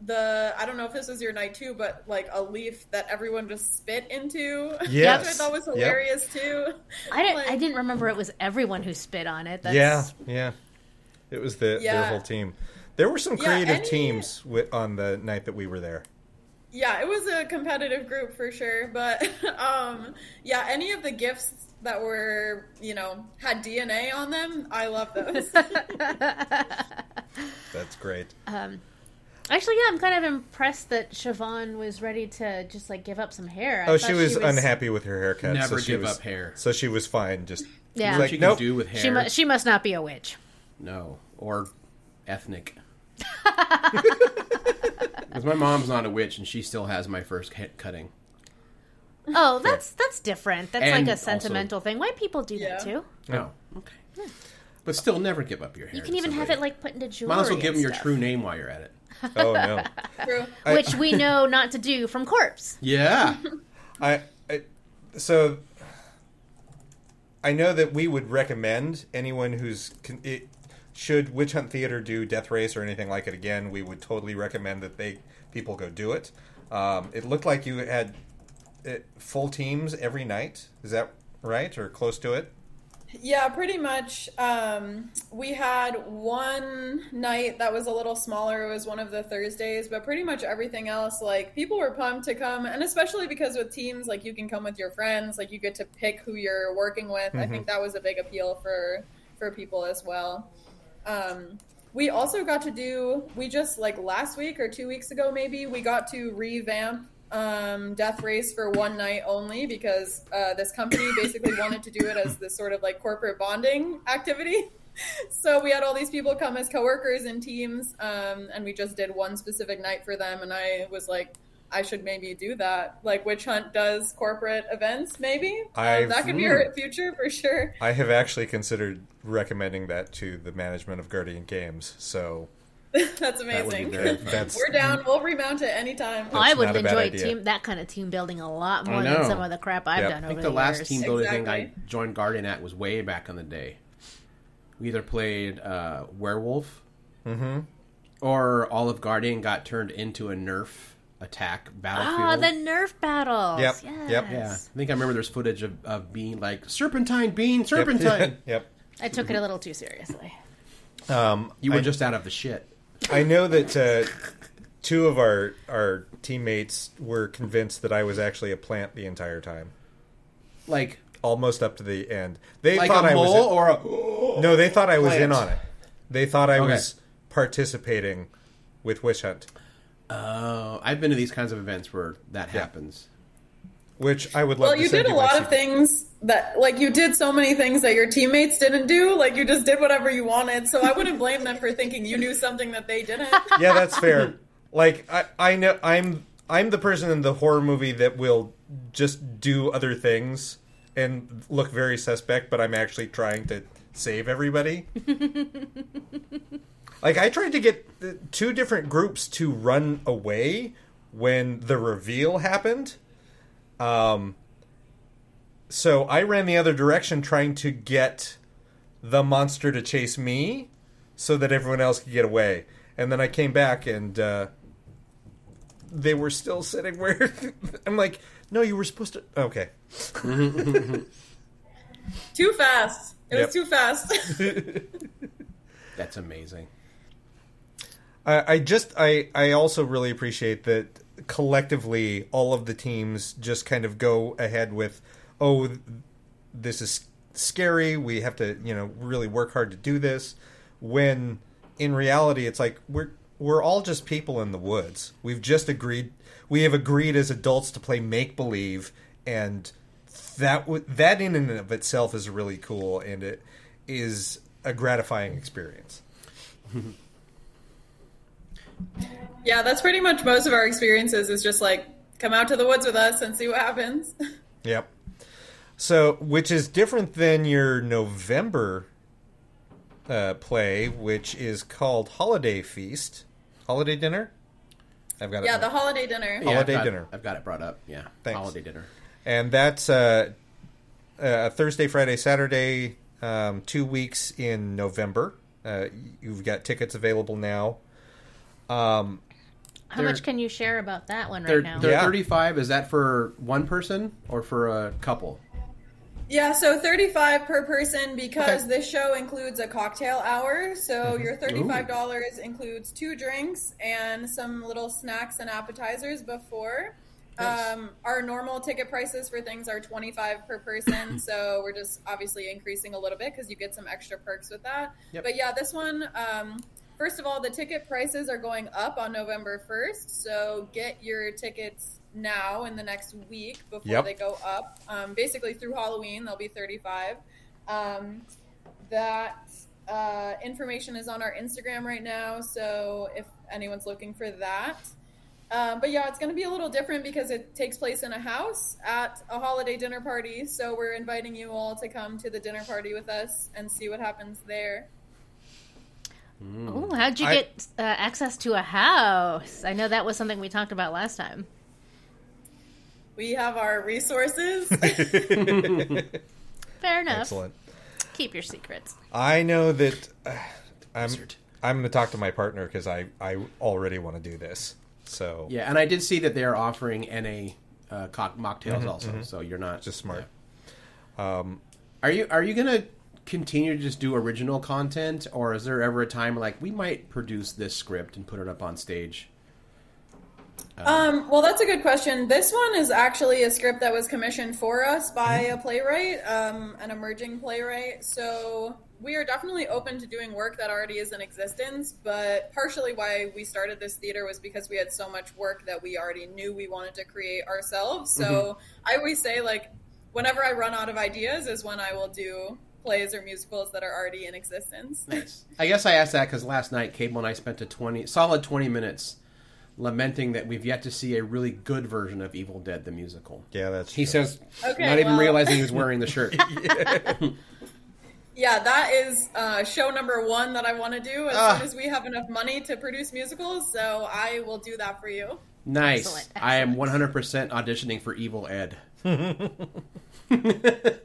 the I don't know if this was your night too, but like a leaf that everyone just spit into. Yes. which I thought was Yep. hilarious too. I didn't. Like- I didn't remember it was everyone who spit on it. That's, Yeah, yeah. It was the their whole team. There were some Yeah, creative any- teams wi- on the night that we were there. Yeah, it was a competitive group for sure, but um, yeah, any of the gifts that were you know had DNA on them, I love those. That's great. Actually, yeah, I'm kind of impressed that Siobhan was ready to just like give up some hair. I oh, thought she was, unhappy with her haircut. Never so she give was, up hair. So she was fine. Just Yeah. she What like, you nope. can do with hair? She, mu- she must not be a witch. No, or ethnic. Because my mom's not a witch, and she still has my first head cutting. Oh, that's that's different. That's And like a also- sentimental thing. White people do that Yeah. too. Oh, okay. But still, never give up your hair. You can to even have it like put into jewelry. Might as well give them your stuff. true name while you're at it. Oh no. True. which we know not to do from corpse. Yeah. I, I so I know that we would recommend anyone who's con- it, should Witch Hunt Theater do Death Race or anything like it again. We would totally recommend that they people go do it. Um, it looked like you had uh full teams every night. Is that right or close to it? Yeah, pretty much. Um, we had one night that was a little smaller. It was one of the Thursdays, but pretty much everything else, like people were pumped to come, and especially because with teams, like you can come with your friends, like you get to pick who you're working with. I think that was a big appeal for for people as well. Um, we also got to do. We just like last week or two weeks ago, maybe we got to revamp um, Death Race for one night only because uh, this company basically wanted to do it as this sort of like corporate bonding activity. So we had all these people come as coworkers and teams, um, and we just did one specific night for them. And I was like, I should maybe do that. Like Witch Hunt does corporate events, maybe um, that could be our future for sure. I have actually considered recommending that to the management of Guardian Games. So That's That would be amazing. very that's We're down. We'll remount it anytime. I would not a bad enjoy team that kind of team building a lot more than some of the crap I've Yep. done I over think the the last years. team building thing I joined Guardian at was way back in the day. We either played uh, Werewolf, Mm-hmm. or all of Guardian got turned into a Nerf attack battlefield. Ah, the Nerf battles. Yep, Yes. yep. yeah, I think I remember there's footage of, of being like Serpentine, Bean, Serpentine. yep. I took it a little too seriously. Um, You were I- just out of the shit. I know that uh, two of our our teammates were convinced that I was actually a plant the entire time, Like almost up to the end. They like thought I was mole or a no, they thought I was in on it. They thought I Okay. was participating with Witch Hunt, Oh, I've been to these kinds of events where that Yeah. happens. Which I would love. Well, to you send did a my lot of things that, like, you did so many things that your teammates didn't do. Like, you just did whatever you wanted. So I wouldn't blame them for thinking you knew something that they didn't. Yeah, that's fair. like I, I know I'm I'm the person in the horror movie that will just do other things and look very suspect, but I'm actually trying to save everybody. like I tried to get two different groups to run away when the reveal happened. Um so I ran the other direction trying to get the monster to chase me so that everyone else could get away. And then I came back and uh, they were still sitting where I'm like, no, you were supposed to. Okay, too fast. It Yep. was too fast. That's amazing. I, I just I I also really appreciate that collectively all of the teams just kind of go ahead with, oh, this is scary. We have to you know really work hard to do this. When in reality, it's like we're we're all just people in the woods. We've just agreed. We have agreed as adults to play make believe, and that w- that in and of itself is really cool, and it is a gratifying experience. yeah, that's pretty much most of our experiences is just like, come out to the woods with us and see what happens. Yep. So, which is different than your November uh, play, which is called Holiday Feast, Holiday Dinner. I've got it. yeah, the holiday dinner. Yeah, Holiday I've got, dinner. I've got it brought up. Yeah, Thanks. holiday dinner. and that's uh, uh, Thursday, Friday, Saturday, um, two weeks in November. Uh, you've got tickets available now. Um, How much can you share about that one right They're, now? they're Yeah. 35. Is that for one person or for a couple? Yeah, so 35 per person because Okay. this show includes a cocktail hour. So your $35 includes two drinks and some little snacks and appetizers before. Nice. Um, our normal ticket prices for things are 25 per person, so we're just obviously increasing a little bit because you get some extra perks with that. Yep. But yeah, this one, um, first of all, the ticket prices are going up on November 1st, so get your tickets now in the next week before Yep. they go up. Um, basically, through Halloween, they'll be 35. Um, that uh, information is on our Instagram right now, so if anyone's looking for that. Um, but yeah, it's going to be a little different because it takes place in a house at a holiday dinner party. So we're inviting you all to come to the dinner party with us and see what happens there. Oh, how'd you I- get uh, access to a house? I know that was something we talked about last time. We have our resources. Fair enough. excellent. Keep your secrets. I know that uh, I'm. Wizard. I'm going to talk to my partner because I, I already want to do this. So Yeah, and I did see that they are offering NA uh, cock- mocktails also. So you're not Mm-hmm, just smart. yeah. Are you are you gonna continue to just do original content, or is there ever a time like we might produce this script and put it up on stage? Um, well, that's a good question. This one is actually a script that was commissioned for us by a playwright, um, an emerging playwright. So we are definitely open to doing work that already is in existence. But partially why we started this theater was because we had so much work that we already knew we wanted to create ourselves. So I always say, like, whenever I run out of ideas, is when I will do plays or musicals that are already in existence. Nice. I guess I asked that because last night Cable and I spent a twenty solid twenty minutes lamenting that we've yet to see a really good version of Evil Dead the musical. Yeah, that's He true. says, Okay, not even realizing he was wearing the shirt. Yeah, that is uh, show number one that I want to do as Ah. soon as we have enough money to produce musicals. So I will do that for you. Nice. Excellent, I am 100% auditioning for Evil Ed.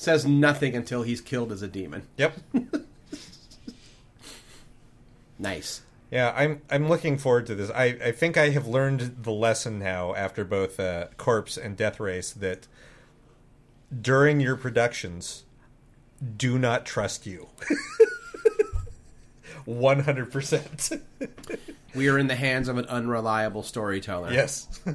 Says nothing until he's killed as a demon. Yep. Nice. Yeah, I'm I'm looking forward to this. I, I think I have learned the lesson now after both uh, Corpse and Death Race that during your productions, do not trust you. One hundred percent. We are in the hands of an unreliable storyteller. Yes.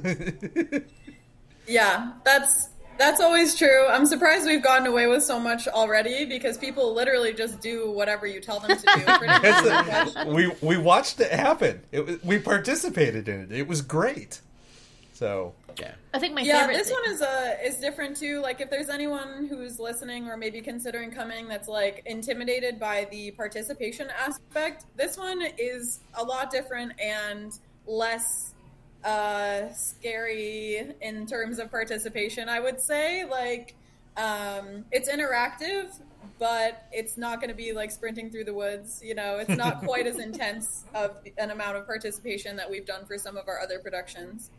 Yeah, that's that's always true. I'm surprised we've gotten away with so much already because people literally just do whatever you tell them to do. pretty much. It's a- we we watched it happen. It we participated in it. It was great. So Yeah. I think my yeah, favorite. this thing- one is uh is different too. Like if there's anyone who's listening or maybe considering coming that's like intimidated by the participation aspect, this one is a lot different and less uh scary in terms of participation, I would say. Like um it's interactive but it's not going to be like sprinting through the woods. You know, it's not quite as intense of an amount of participation that we've done for some of our other productions.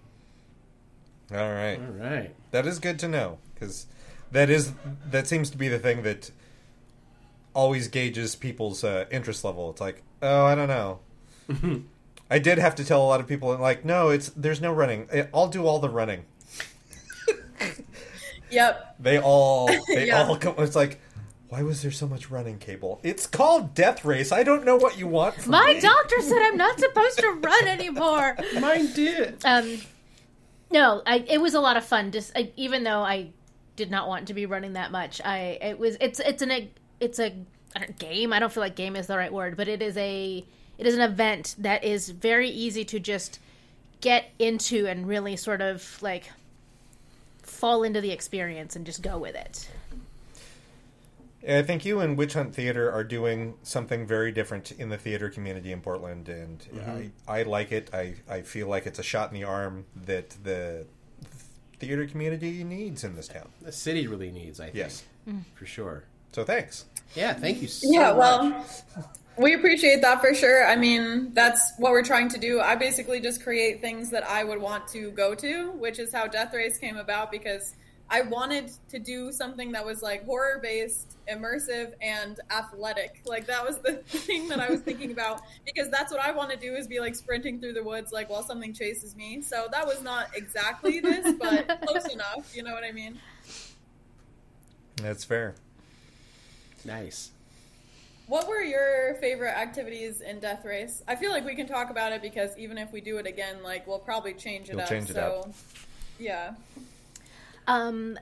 all right. All right. That is good to know because that is that seems to be the thing that always gauges people's uh, interest level. It's like, oh, I don't know. I did have to tell a lot of people, like, no, it's there's no running. I- I'll do all the running. Yep. They all, they Yeah. all come. It's like, why was there so much running, Cable? It's called Death Race. I don't know what you want from my me. doctor said I'm not supposed to run anymore. Mine did. Um, no, I, it was a lot of fun. Just I, even though I did not want to be running that much, I it was it's it's an it's a I don't, game. I don't feel like game is the right word, but it is a it is an event that is very easy to just get into and really sort of like fall into the experience and just go with it. I think you and Witch Hunt Theater are doing something very different in the theater community in Portland, and mm-hmm. I, I like it. I, I feel like it's a shot in the arm that the theater community needs in this town. The city really needs, I think. Yes. For sure. So thanks. Yeah, thank you so Yeah, much. Well, we appreciate that for sure. I mean, that's what we're trying to do. I basically just create things that I would want to go to, which is how Death Race came about because I wanted to do something that was like horror based, immersive, and athletic. Like that was the thing that I was thinking about because that's what I want to do is be like sprinting through the woods like while something chases me. So that was not exactly this, but close enough. You know what I mean? That's fair. Nice. What were your favorite activities in Death Race? I feel like we can talk about it because even if we do it again, like we'll probably change it You'll up. change it so, up. yeah. Um,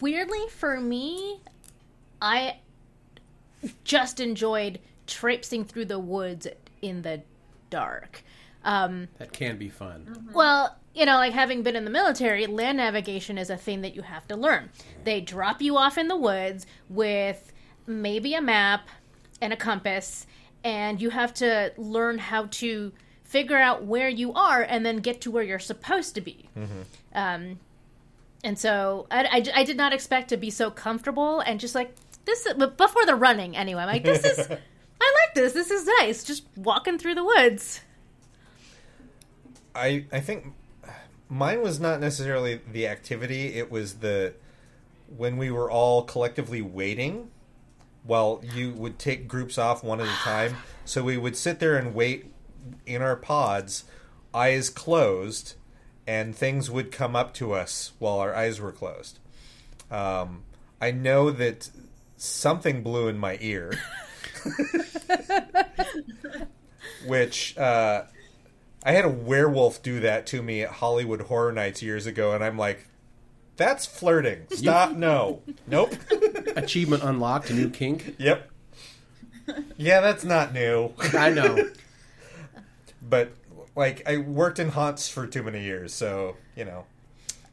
weirdly for me, I just enjoyed traipsing through the woods in the dark. Um, That can be fun. well, you know, like having been in the military, land navigation is a thing that you have to learn. They drop you off in the woods with maybe a map and a compass, and you have to learn how to figure out where you are and then get to where you're supposed to be. Um, and so I, I, I did not expect to be so comfortable and just like this. Before the running, anyway, I'm like, this is. I like this. This is nice. Just walking through the woods. I I think mine was not necessarily the activity. It was the when we were all collectively waiting while you would take groups off one at a time. So we would sit there and wait in our pods, eyes closed, and things would come up to us while our eyes were closed. Um, I know that something blew in my ear, which uh, I had a werewolf do that to me at Hollywood Horror Nights years ago, and I'm like, that's flirting. Stop. no. Nope. Achievement unlocked, new kink. yep. Yeah, that's not new. I know. but, like, I worked in haunts for too many years, so, you know.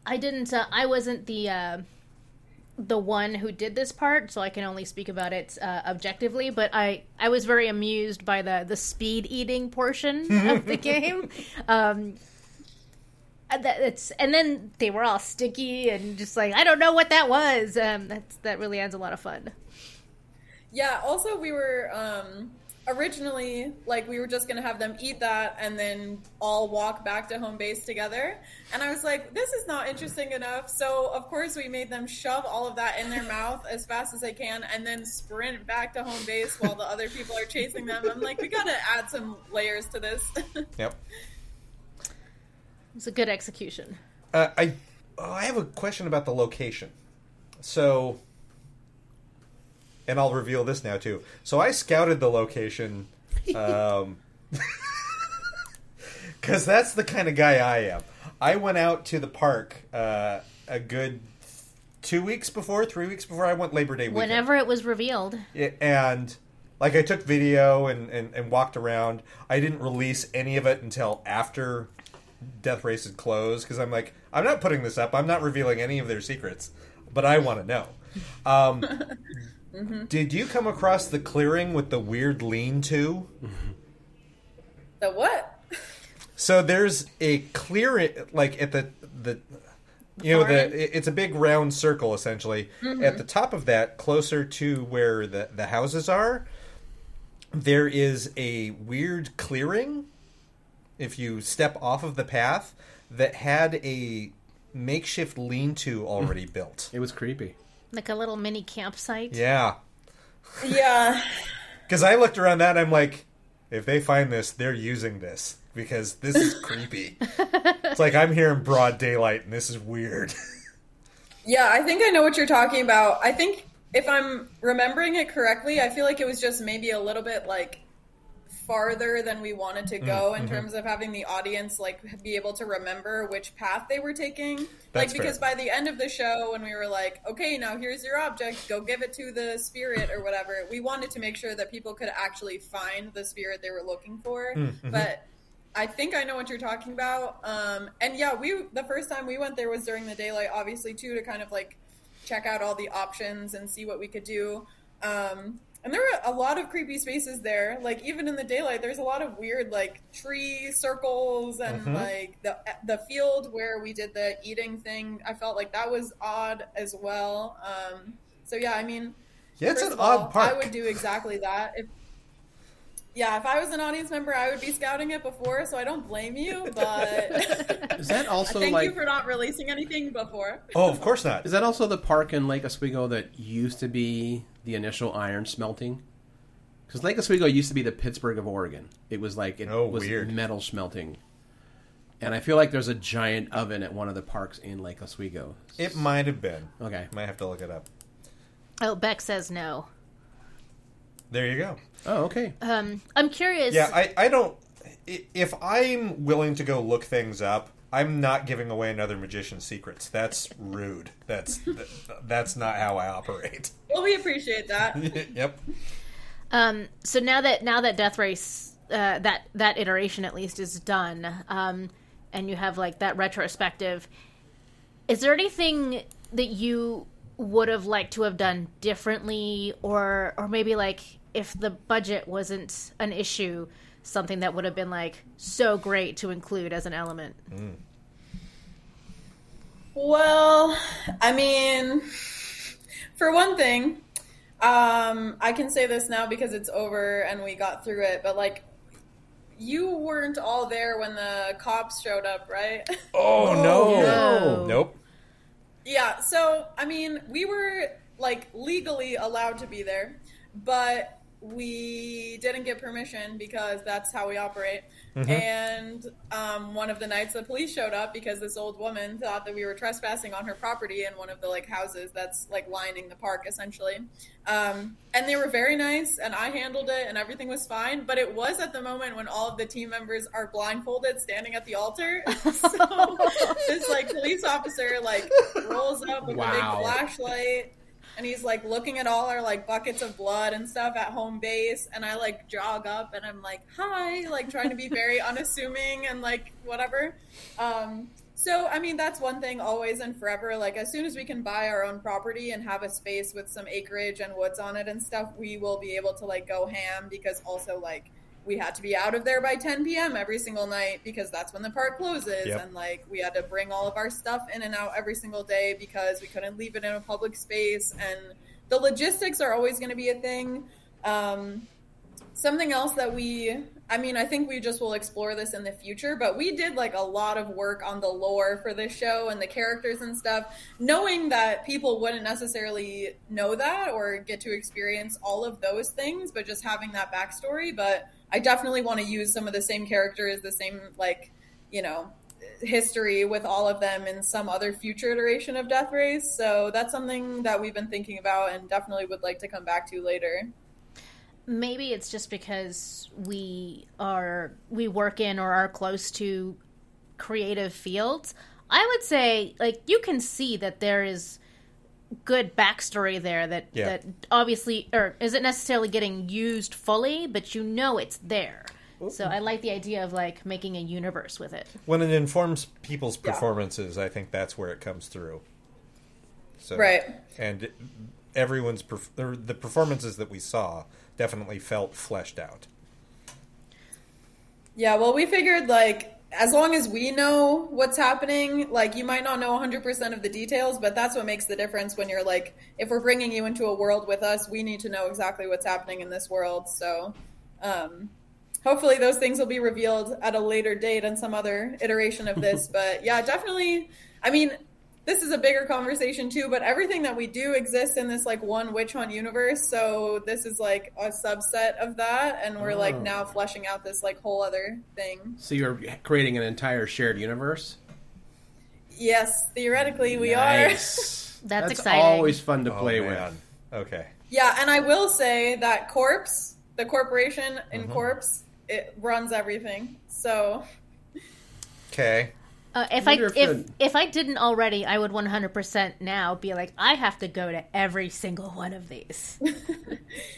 I didn't. Uh, I wasn't the uh, the one who did this part, so I can only speak about it uh, objectively. But I I was very amused by the the speed eating portion of the game. Um, and that it's and then they were all sticky and just like I don't know what that was. Um, that's that really adds a lot of fun. Yeah, also we were um originally like we were just going to have them eat that and then all walk back to home base together. And I was like, this is not interesting enough. So, of course, we made them shove all of that in their mouth as fast as they can and then sprint back to home base while the other people are chasing them. I'm like, we got to add some layers to this. Yep. It's a good execution. Uh, I oh, I have a question about the location. So, and I'll reveal this now too. So I scouted the location, um, because that's the kind of guy I am. I went out to the park uh, a good two weeks before, three weeks before I went Labor Day weekend. Whenever it was revealed, and like I took video and, and, and walked around. I didn't release any of it until after Death Race had closed because I'm like, I'm not putting this up. I'm not revealing any of their secrets, but I want to know. Um, Did you come across the clearing with the weird lean-to? the what? So there's a clearing, like at the the, you know, the it's a big round circle essentially. At the top of that, closer to where the the houses are, there is a weird clearing. If you step off of the path, that had a makeshift lean-to already built. It was creepy. like a little mini campsite. Yeah, Yeah. because I looked around that, and I'm like, if they find this, they're using this because this is creepy. it's like I'm here in broad daylight, and this is weird. Yeah, I think I know what you're talking about. I think if I'm remembering it correctly, I feel like it was just maybe a little bit like farther than we wanted to go in terms of having the audience like be able to remember which path they were taking. That's like because fair. by the end of the show when we were like, okay, now here's your object, go give it to the spirit or whatever. We wanted to make sure that people could actually find the spirit they were looking for. But I think I know what you're talking about. Um, and yeah, we the first time we went there was during the daylight, obviously too, to kind of like check out all the options and see what we could do. Um, and there were a lot of creepy spaces there. Like even in the daylight, there's a lot of weird like tree circles and like the the field where we did the eating thing. I felt like that was odd as well. Um, so yeah, I mean, Yeah, it's an all, odd park. I would do exactly that. If yeah, if I was an audience member, I would be scouting it before, so I don't blame you. But Is that also thank like? you for not releasing anything before. Oh, of course not. Is that also the park in Lake Oswego that used to be the initial iron smelting? Because Lake Oswego used to be the Pittsburgh of Oregon. It was like it Oh, was weird. metal smelting. And I feel like there's a giant oven at one of the parks in Lake Oswego. It might have been. Okay. Might have to look it up. Oh, Beck says no. There you go. Oh, okay. Um, I'm curious. Yeah, I, I don't. If I'm willing to go look things up, I'm not giving away another magician's secrets. That's rude. That's th- that's not how I operate. Well, we appreciate that. yep. Um, so now that now that Death Race uh, that that iteration at least is done, um, and you have like that retrospective, is there anything that you would have liked to have done differently, or or maybe like if the budget wasn't an issue, something that would have been like so great to include as an element? Well, I mean, for one thing, um, I can say this now because it's over and we got through it, but like, you weren't all there when the cops showed up, right? Oh, no. no. Nope. Yeah, so I mean, we were like legally allowed to be there, but we didn't get permission because that's how we operate. And um, one of the nights the police showed up because this old woman thought that we were trespassing on her property in one of the like houses that's like lining the park essentially. Um, and they were very nice, and I handled it, and everything was fine. But it was at the moment when all of the team members are blindfolded, standing at the altar. so this like police officer like rolls up with a big flashlight and he's like looking at all our like buckets of blood and stuff at home base and i like jog up and i'm like hi like trying to be very unassuming and like whatever um So, I mean, that's one thing always and forever. Like, as soon as we can buy our own property and have a space with some acreage and woods on it and stuff, we will be able to, like, go ham because also, like, we had to be out of there by 10 p.m. every single night because that's when the park closes. Yep. And, like, we had to bring all of our stuff in and out every single day because we couldn't leave it in a public space. And the logistics are always going to be a thing. Um, something else that we i mean i think we just will explore this in the future but we did like a lot of work on the lore for this show and the characters and stuff knowing that people wouldn't necessarily know that or get to experience all of those things but just having that backstory but i definitely want to use some of the same characters the same like you know history with all of them in some other future iteration of death race. So that's something that we've been thinking about and definitely would like to come back to later. Maybe it's just because we are we work in or are close to creative fields. I would say like you can see that there is good backstory there that Yeah. that obviously or isn't necessarily getting used fully but you know it's there so i like the idea of like making a universe with it When it informs people's performances, I think that's where it comes through. So, Right. And everyone's perf- the performances that we saw definitely felt fleshed out. Yeah, well, we figured like as long as we know what's happening, like you might not know 100% of the details, but that's what makes the difference when you're like, if we're bringing you into a world with us, we need to know exactly what's happening in this world. So, um, hopefully those things will be revealed at a later date on some other iteration of this. but yeah, definitely. I mean, this is a bigger conversation too, but everything that we do exists in this like one witch hunt universe. So this is like a subset of that, and we're like Oh. now fleshing out this like whole other thing. So you're creating an entire shared universe. Yes, theoretically we are. That's That's exciting. always fun to Oh, play with. Okay. Yeah, and I will say that Corpse, the corporation in Mm-hmm. Corpse, it runs everything. So Okay. Uh, if I wonder if if if I didn't already, I would 100% now be like, I have to go to every single one of these.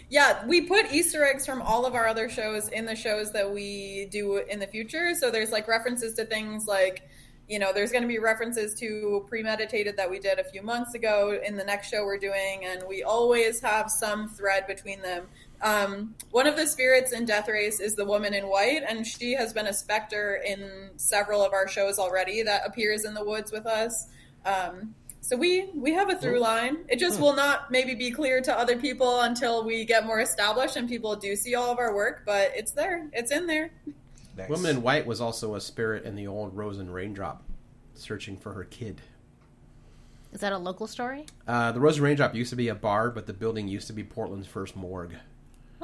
Yeah, we put Easter eggs from all of our other shows in the shows that we do in the future. So there's like references to things like, you know, there's going to be references to premeditated that we did a few months ago in the next show we're doing, and we always have some thread between them. Um, one of the spirits in Death Race is the woman in white, and she has been a specter in several of our shows already that appears in the woods with us. Um, so we we have a through line. It just will not maybe be clear to other people until we get more established and people do see all of our work. But it's there. It's in there. Nice. Woman in White was also a spirit in the old Rose and Raindrop, searching for her kid. Is that a local story? Uh, the Rose and Raindrop used to be a bar, but the building used to be Portland's first morgue.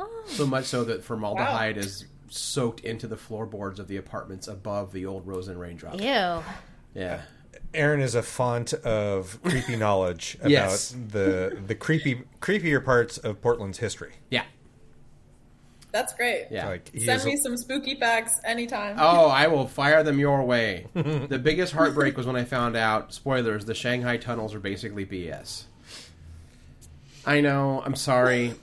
Oh. So much so that formaldehyde is soaked into the floorboards of the apartments above the old Rose and Raindrop. Ew. Yeah. Aaron is a font of creepy knowledge about Yes. the the creepy creepier parts of Portland's history. Yeah. That's great. Yeah. Like he Send me a- some spooky facts anytime. Oh, I will fire them your way. the biggest heartbreak was when I found out, spoilers, the Shanghai tunnels are basically BS. I know, I'm sorry.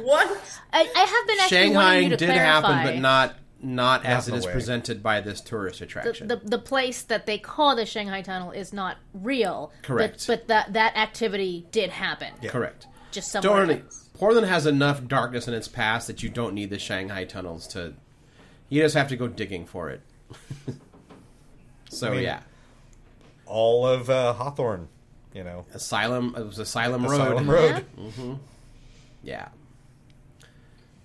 What? I, I have been actually Shanghai wanting you to did clarify happen, but not not as in it a is way. presented by this tourist attraction. the the place that they call the Shanghai Tunnel is not real. Correct. But, but that that activity did happen. Correct. Just somewhere Don't, else. Portland has enough darkness in its past that you don't need the Shanghai tunnels to. You just have to go digging for it. so I mean, yeah, all of uh, Hawthorne, you know, Asylum. It was Asylum Road. Asylum Road. Yeah.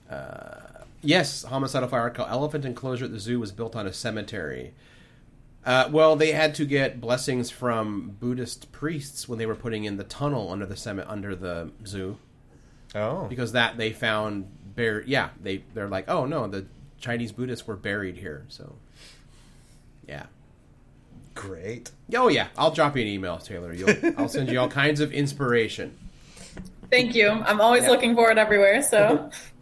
Uh, yes, homicidal fire call. Elephant enclosure at the zoo was built on a cemetery. Uh, well, they had to get blessings from Buddhist priests when they were putting in the tunnel under the cem- under the zoo Oh, because that they found buried. Yeah, they they're like, oh no, the Chinese Buddhists were buried here. So, yeah. great. Oh yeah, I'll drop you an email, Taylor. You'll, I'll send you all kinds of inspiration. Thank you. I'm always looking for it everywhere. So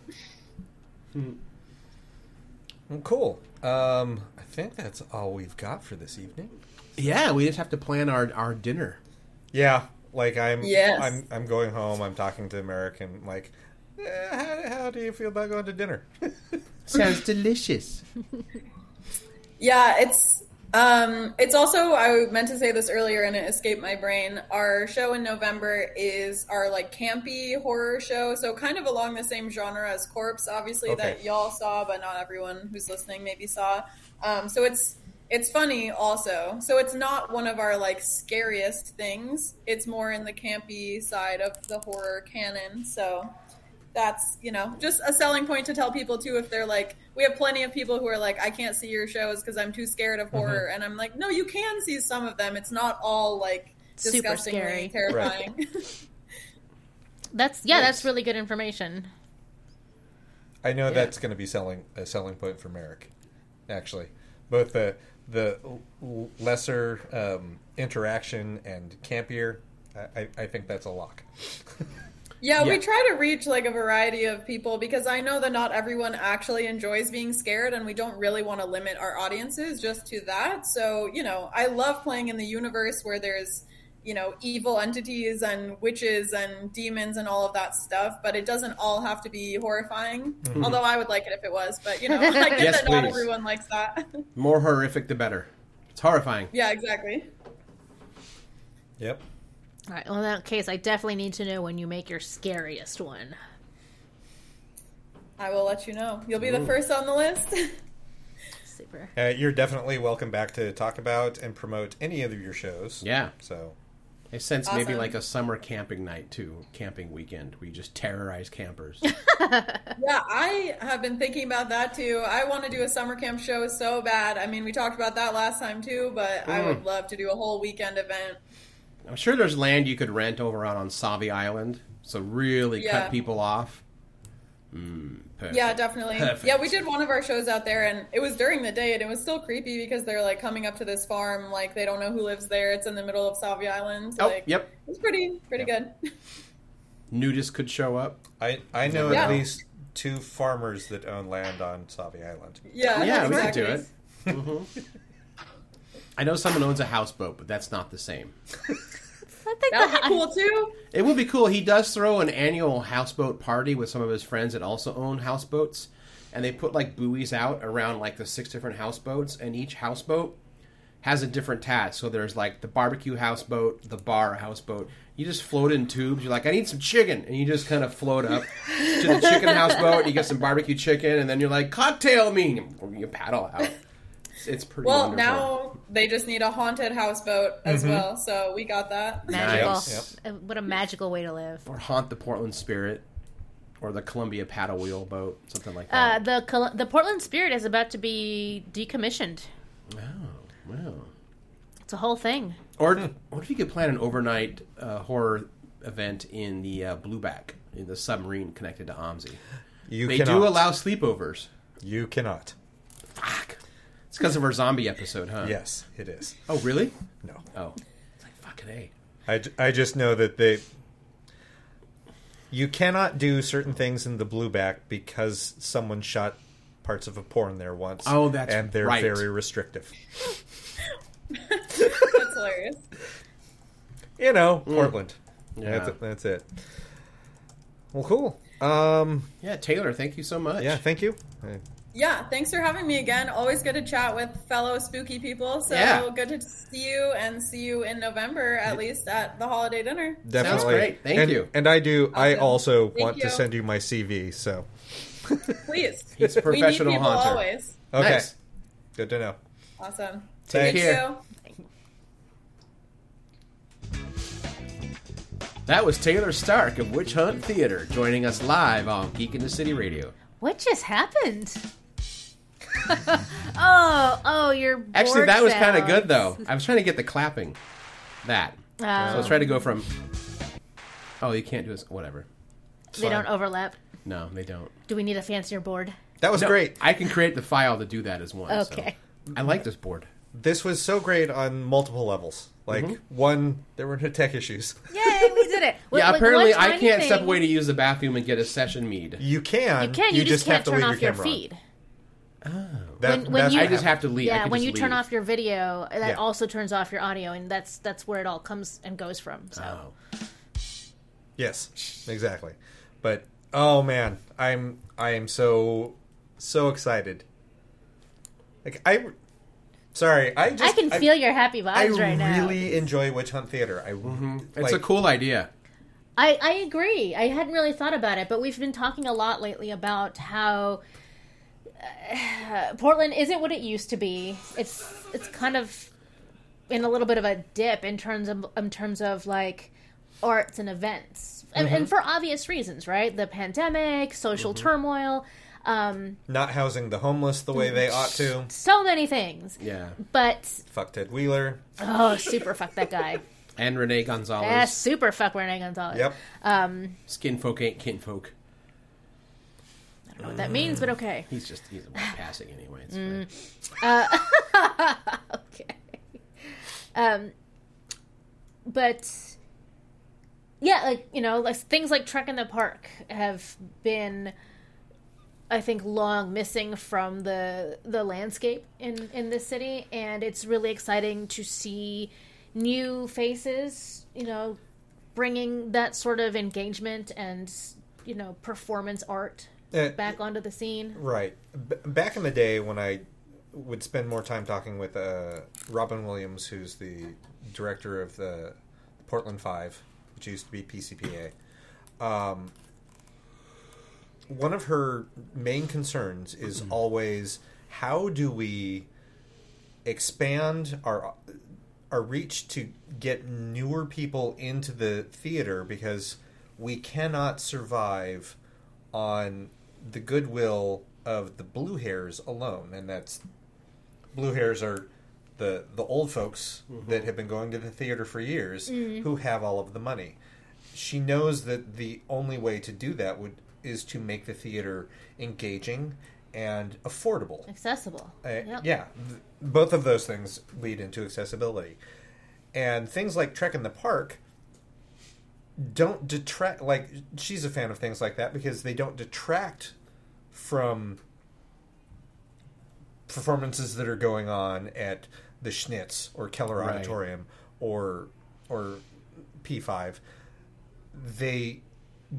Well, cool. Um, I think that's all we've got for this evening. Yeah, we just have to plan our our dinner. Yeah, like I'm. Yes. I'm. I'm going home. I'm talking to American. Like, eh, how, how do you feel about going to dinner? Sounds delicious. yeah, it's Um, it's also I meant to say this earlier and it escaped my brain. Our show in November is our like campy horror show, so kind of along the same genre as Corpse, obviously Okay. that y'all saw, but not everyone who's listening maybe saw. Um, so it's it's funny also. So it's not one of our like scariest things. It's more in the campy side of the horror canon. So that's you know just a selling point to tell people too if they're like we have plenty of people who are like i can't see your shows because i'm too scared of horror and i'm like no you can see some of them it's not all like Super disgustingly scary. terrifying That's yeah, that's really good information. I know that's going to be selling a selling point for Merrick. Actually, both the the lesser um, interaction and campier. I, I, I think that's a lock. yeah, Yeah. we try to reach like a variety of people because i know that not everyone actually enjoys being scared and we don't really want to limit our audiences just to that so you know i love playing in the universe where there's you know evil entities and witches and demons and all of that stuff but it doesn't all have to be horrifying mm-hmm. although i would like it if it was but you know i get Yes, that not everyone likes that More horrific, the better. It's horrifying. yeah exactly Yep. All right. Well, in that case, I definitely need to know when you make your scariest one. i will let you know you'll be the first on the list Super. Uh, you're definitely welcome back to talk about and promote any of your shows. Yeah. So I sense maybe like a summer camping night too, camping weekend. We just terrorize campers. Yeah, I have been thinking about that too. I want to do a summer camp show so bad. I mean, we talked about that last time too, but I Mm. would love to do a whole weekend event. I'm sure there's land you could rent over on on Sauvie Island, so really Yeah. cut people off. Mm, perfect. Yeah, definitely. Perfect. Yeah, we did one of our shows out there, and it was during the day, and it was still creepy because they're like coming up to this farm, like they don't know who lives there. It's in the middle of Sauvie Island. Oh, like, yep. It's pretty, pretty good. Nudists could show up. I I know Yeah. at least two farmers that own land on Sauvie Island. Yeah, Yeah, we could do it. I know someone owns a houseboat, but that's not the same. I think That would be cool too. It would be cool. He does throw an annual houseboat party with some of his friends that also own houseboats, and they put like buoys out around like the six different houseboats, and each houseboat has a different task. So there's like the barbecue houseboat, the bar houseboat. You just float in tubes. You're like, I need some chicken, and you just kind of float up to the chicken houseboat. And You get some barbecue chicken, and then you're like, cocktail me, and you paddle out. It's, it's pretty. Well, wonderful. now they just need a haunted houseboat as well, so we got that. magical. Nice. Uh, What a magical way to live. or haunt the Portland Spirit, or the Columbia paddle wheel boat, something like Uh, that. the Col- the Portland Spirit is about to be decommissioned. wow, wow. It's a whole thing. Or what if you could plan an overnight uh, horror event in the uh, Blueback, in the submarine connected to OMSI? You They cannot. do allow sleepovers. You cannot. Fuck. It's because of our zombie episode, huh? Yes, it is. Oh, really? No. Oh. It's like, fucking A. I, j- I just know that they. You cannot do certain things in the blueback because someone shot parts of a porn there once. Oh, that's and they're right. very restrictive. That's hilarious. You know, Portland. Mm. Yeah. That's, it, that's it. Well, cool. Um, Yeah, Taylor, thank you so much. yeah, thank you. Uh, Yeah, thanks for having me again. Always good to chat with fellow spooky people. So Yeah. good to see you and see you in November at least at the holiday dinner. Definitely. great. Thank and, you. And I do. I also Thank want to send you my CV. So Please. He's a professional we need people haunter. always. okay, Nice. good to know. Awesome. Take Thank care. you. That was Taylor Stark of Witch Hunt Theatre joining us live on Geek in the City Radio. What just happened? Oh, oh, your Actually, board that was kind of good, though. I was trying to get the clapping. That. So I was trying to go from. Oh, you can't do this. Whatever. they don't overlap. No, they don't. Do we need a fancier board? That was No, great. I can create the file to do that as one. so. Okay. I like this board. This was so great on multiple levels. Like Mm-hmm. one, there were no tech issues. Yay, we did it. With- yeah, with apparently one I tiny can't step away to use the bathroom and get a session mead. You can. You can. You, just, have can't to turn leave off your, camera on. feed. Oh. That, When- when you- I just have to leave. Yeah, when just you turn off your video, that Yeah. also turns off your audio, and that's that's where it all comes and goes from. So Oh. Yes, exactly. But oh man, I'm I am so so excited. Like I Sorry, I just I can feel your happy I vibes right now. I really enjoy Witch Hunt Theatre. I mm-hmm. It's a cool idea. I, I agree. I hadn't really thought about it, but we've been talking a lot lately about how uh, Portland isn't what it used to be. It's it's kind of in a little bit of a dip in terms of in terms of like arts and events, and, and for obvious reasons, right? The pandemic, social turmoil, um, not housing the homeless the way they ought to. so many things. Yeah. But Fuck Ted Wheeler. oh, super fuck that guy. And Rene Gonzalez. Yeah, super fuck Rene Gonzalez. Yep. Skin folk ain't kinfolk. Know what that means, but okay. He's just he's passing anyway. It's fine. okay. Um, but yeah, like you know, like things like Trek in the Park have been, I think, long missing from the the landscape in in this city, and it's really exciting to see new faces. You know, bringing that sort of engagement and you know performance art Uh, back onto the scene. Right. B- back in the day when I would spend more time talking with uh, Robyn Williams, who's the director of the Portland Five, which used to be PCPA. Um, one of her main concerns is always how do we expand our our reach to get newer people into the theater because we cannot survive on the goodwill of the blue hairs alone and that's blue hairs are the the old folks that have been going to the theater for years who have all of the money. She knows that the only way to do that would is to make the theater engaging and affordable. Accessible. uh, Yep. Yeah, th- both of those things lead into accessibility, and things like Trek in the Park don't detract. Like she's a fan of things like that because they don't detract from performances that are going on at the Schnitz or Keller Right. Auditorium or or P five. They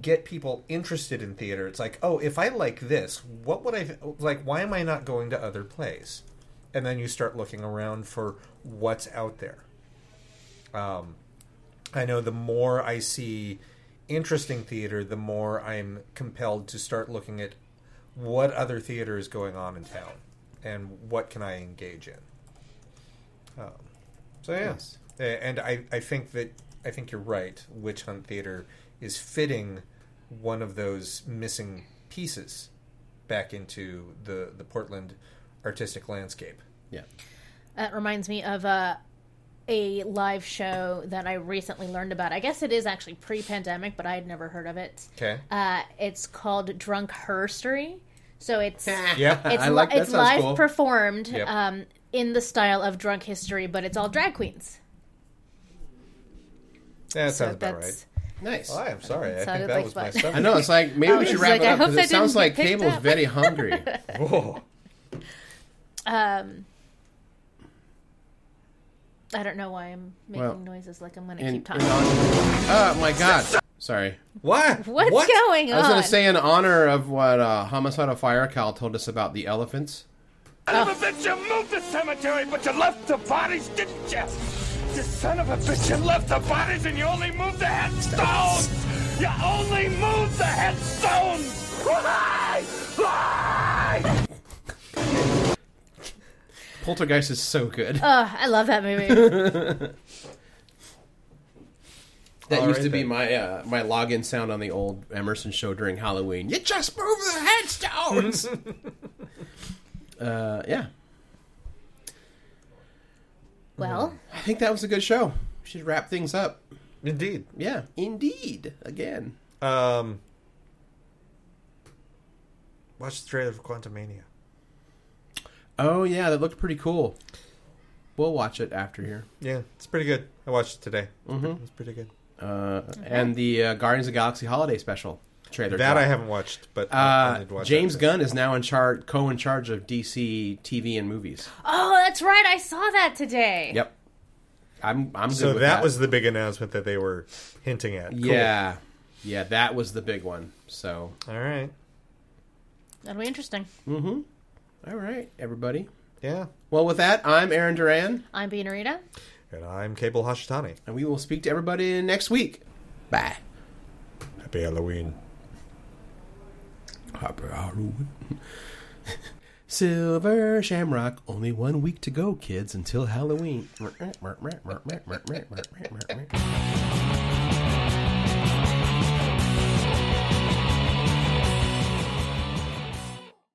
get people interested in theater. It's like, oh, if I like this, what would I like? Why am I not going to other plays? And then you start looking around for what's out there. Um, I know the more I see interesting theater, the more I'm compelled to start looking at what other theater is going on in town and what can I engage in. Um, so yeah, Yes. And I, I think that I think you're right. Witch Hunt Theatre is fitting one of those missing pieces back into the the Portland artistic landscape. Yeah. That reminds me of a a live show that I recently learned about. I guess it is actually pre-pandemic, but I had never heard of it. Okay. Uh, it's called Drunk Herstory. So it's Yeah. it's I like that it's live cool. performed Yep. um, in the style of drunk history, but it's all drag queens. Yeah, that So sounds about that's right. Nice. Oh, I'm sorry. I think that like was my fun. stuff. I know. It's like maybe we should wrap like, it up because it sounds like Cable's up. very hungry. Whoa. Um, I don't know why I'm making Well, noises like I'm going to In, keep talking. honor- oh my god! Sorry. What? What's what? going on? I was going to say in honor of what uh, Homicidal Fire Cal told us about the elephants. Son of a bitch, you moved the cemetery, but you left the bodies, didn't you? You son of a bitch, you left the bodies and you only moved the headstones! You only moved the headstones! Why? Why? Poltergeist is so good. Oh, I love that movie. that all used right to be my uh, my login sound on the old Emerson show during Halloween. You just moved the headstones. uh, yeah, well, I think that was a good show. We should wrap things up. Indeed. Yeah, indeed. Again, Um, watch the trailer for Quantumania. Oh yeah, that looked pretty cool. We'll watch it after here. Yeah, it's pretty good. I watched it today. Mm-hmm. It's pretty good. Uh, and the uh, Guardians of the Galaxy Holiday Special trailer. That dropped. I haven't watched, but I Uh, need watch James. Gunn is now in charge, co in charge of DC TV and movies. oh, that's right. I saw that today. Yep, I'm. I'm good So with that, that was the big announcement that they were hinting at. Cool. Yeah, yeah, that was the big one. So, All right. That'll be interesting. All right, everybody. Yeah. Well, with that, I'm Aaron Duran, I'm being Rita. And I'm Cable Hashitani. and we will speak to everybody next week. Bye. Happy Halloween. Happy Halloween. Silver Shamrock. Only one week to go, kids, until Halloween.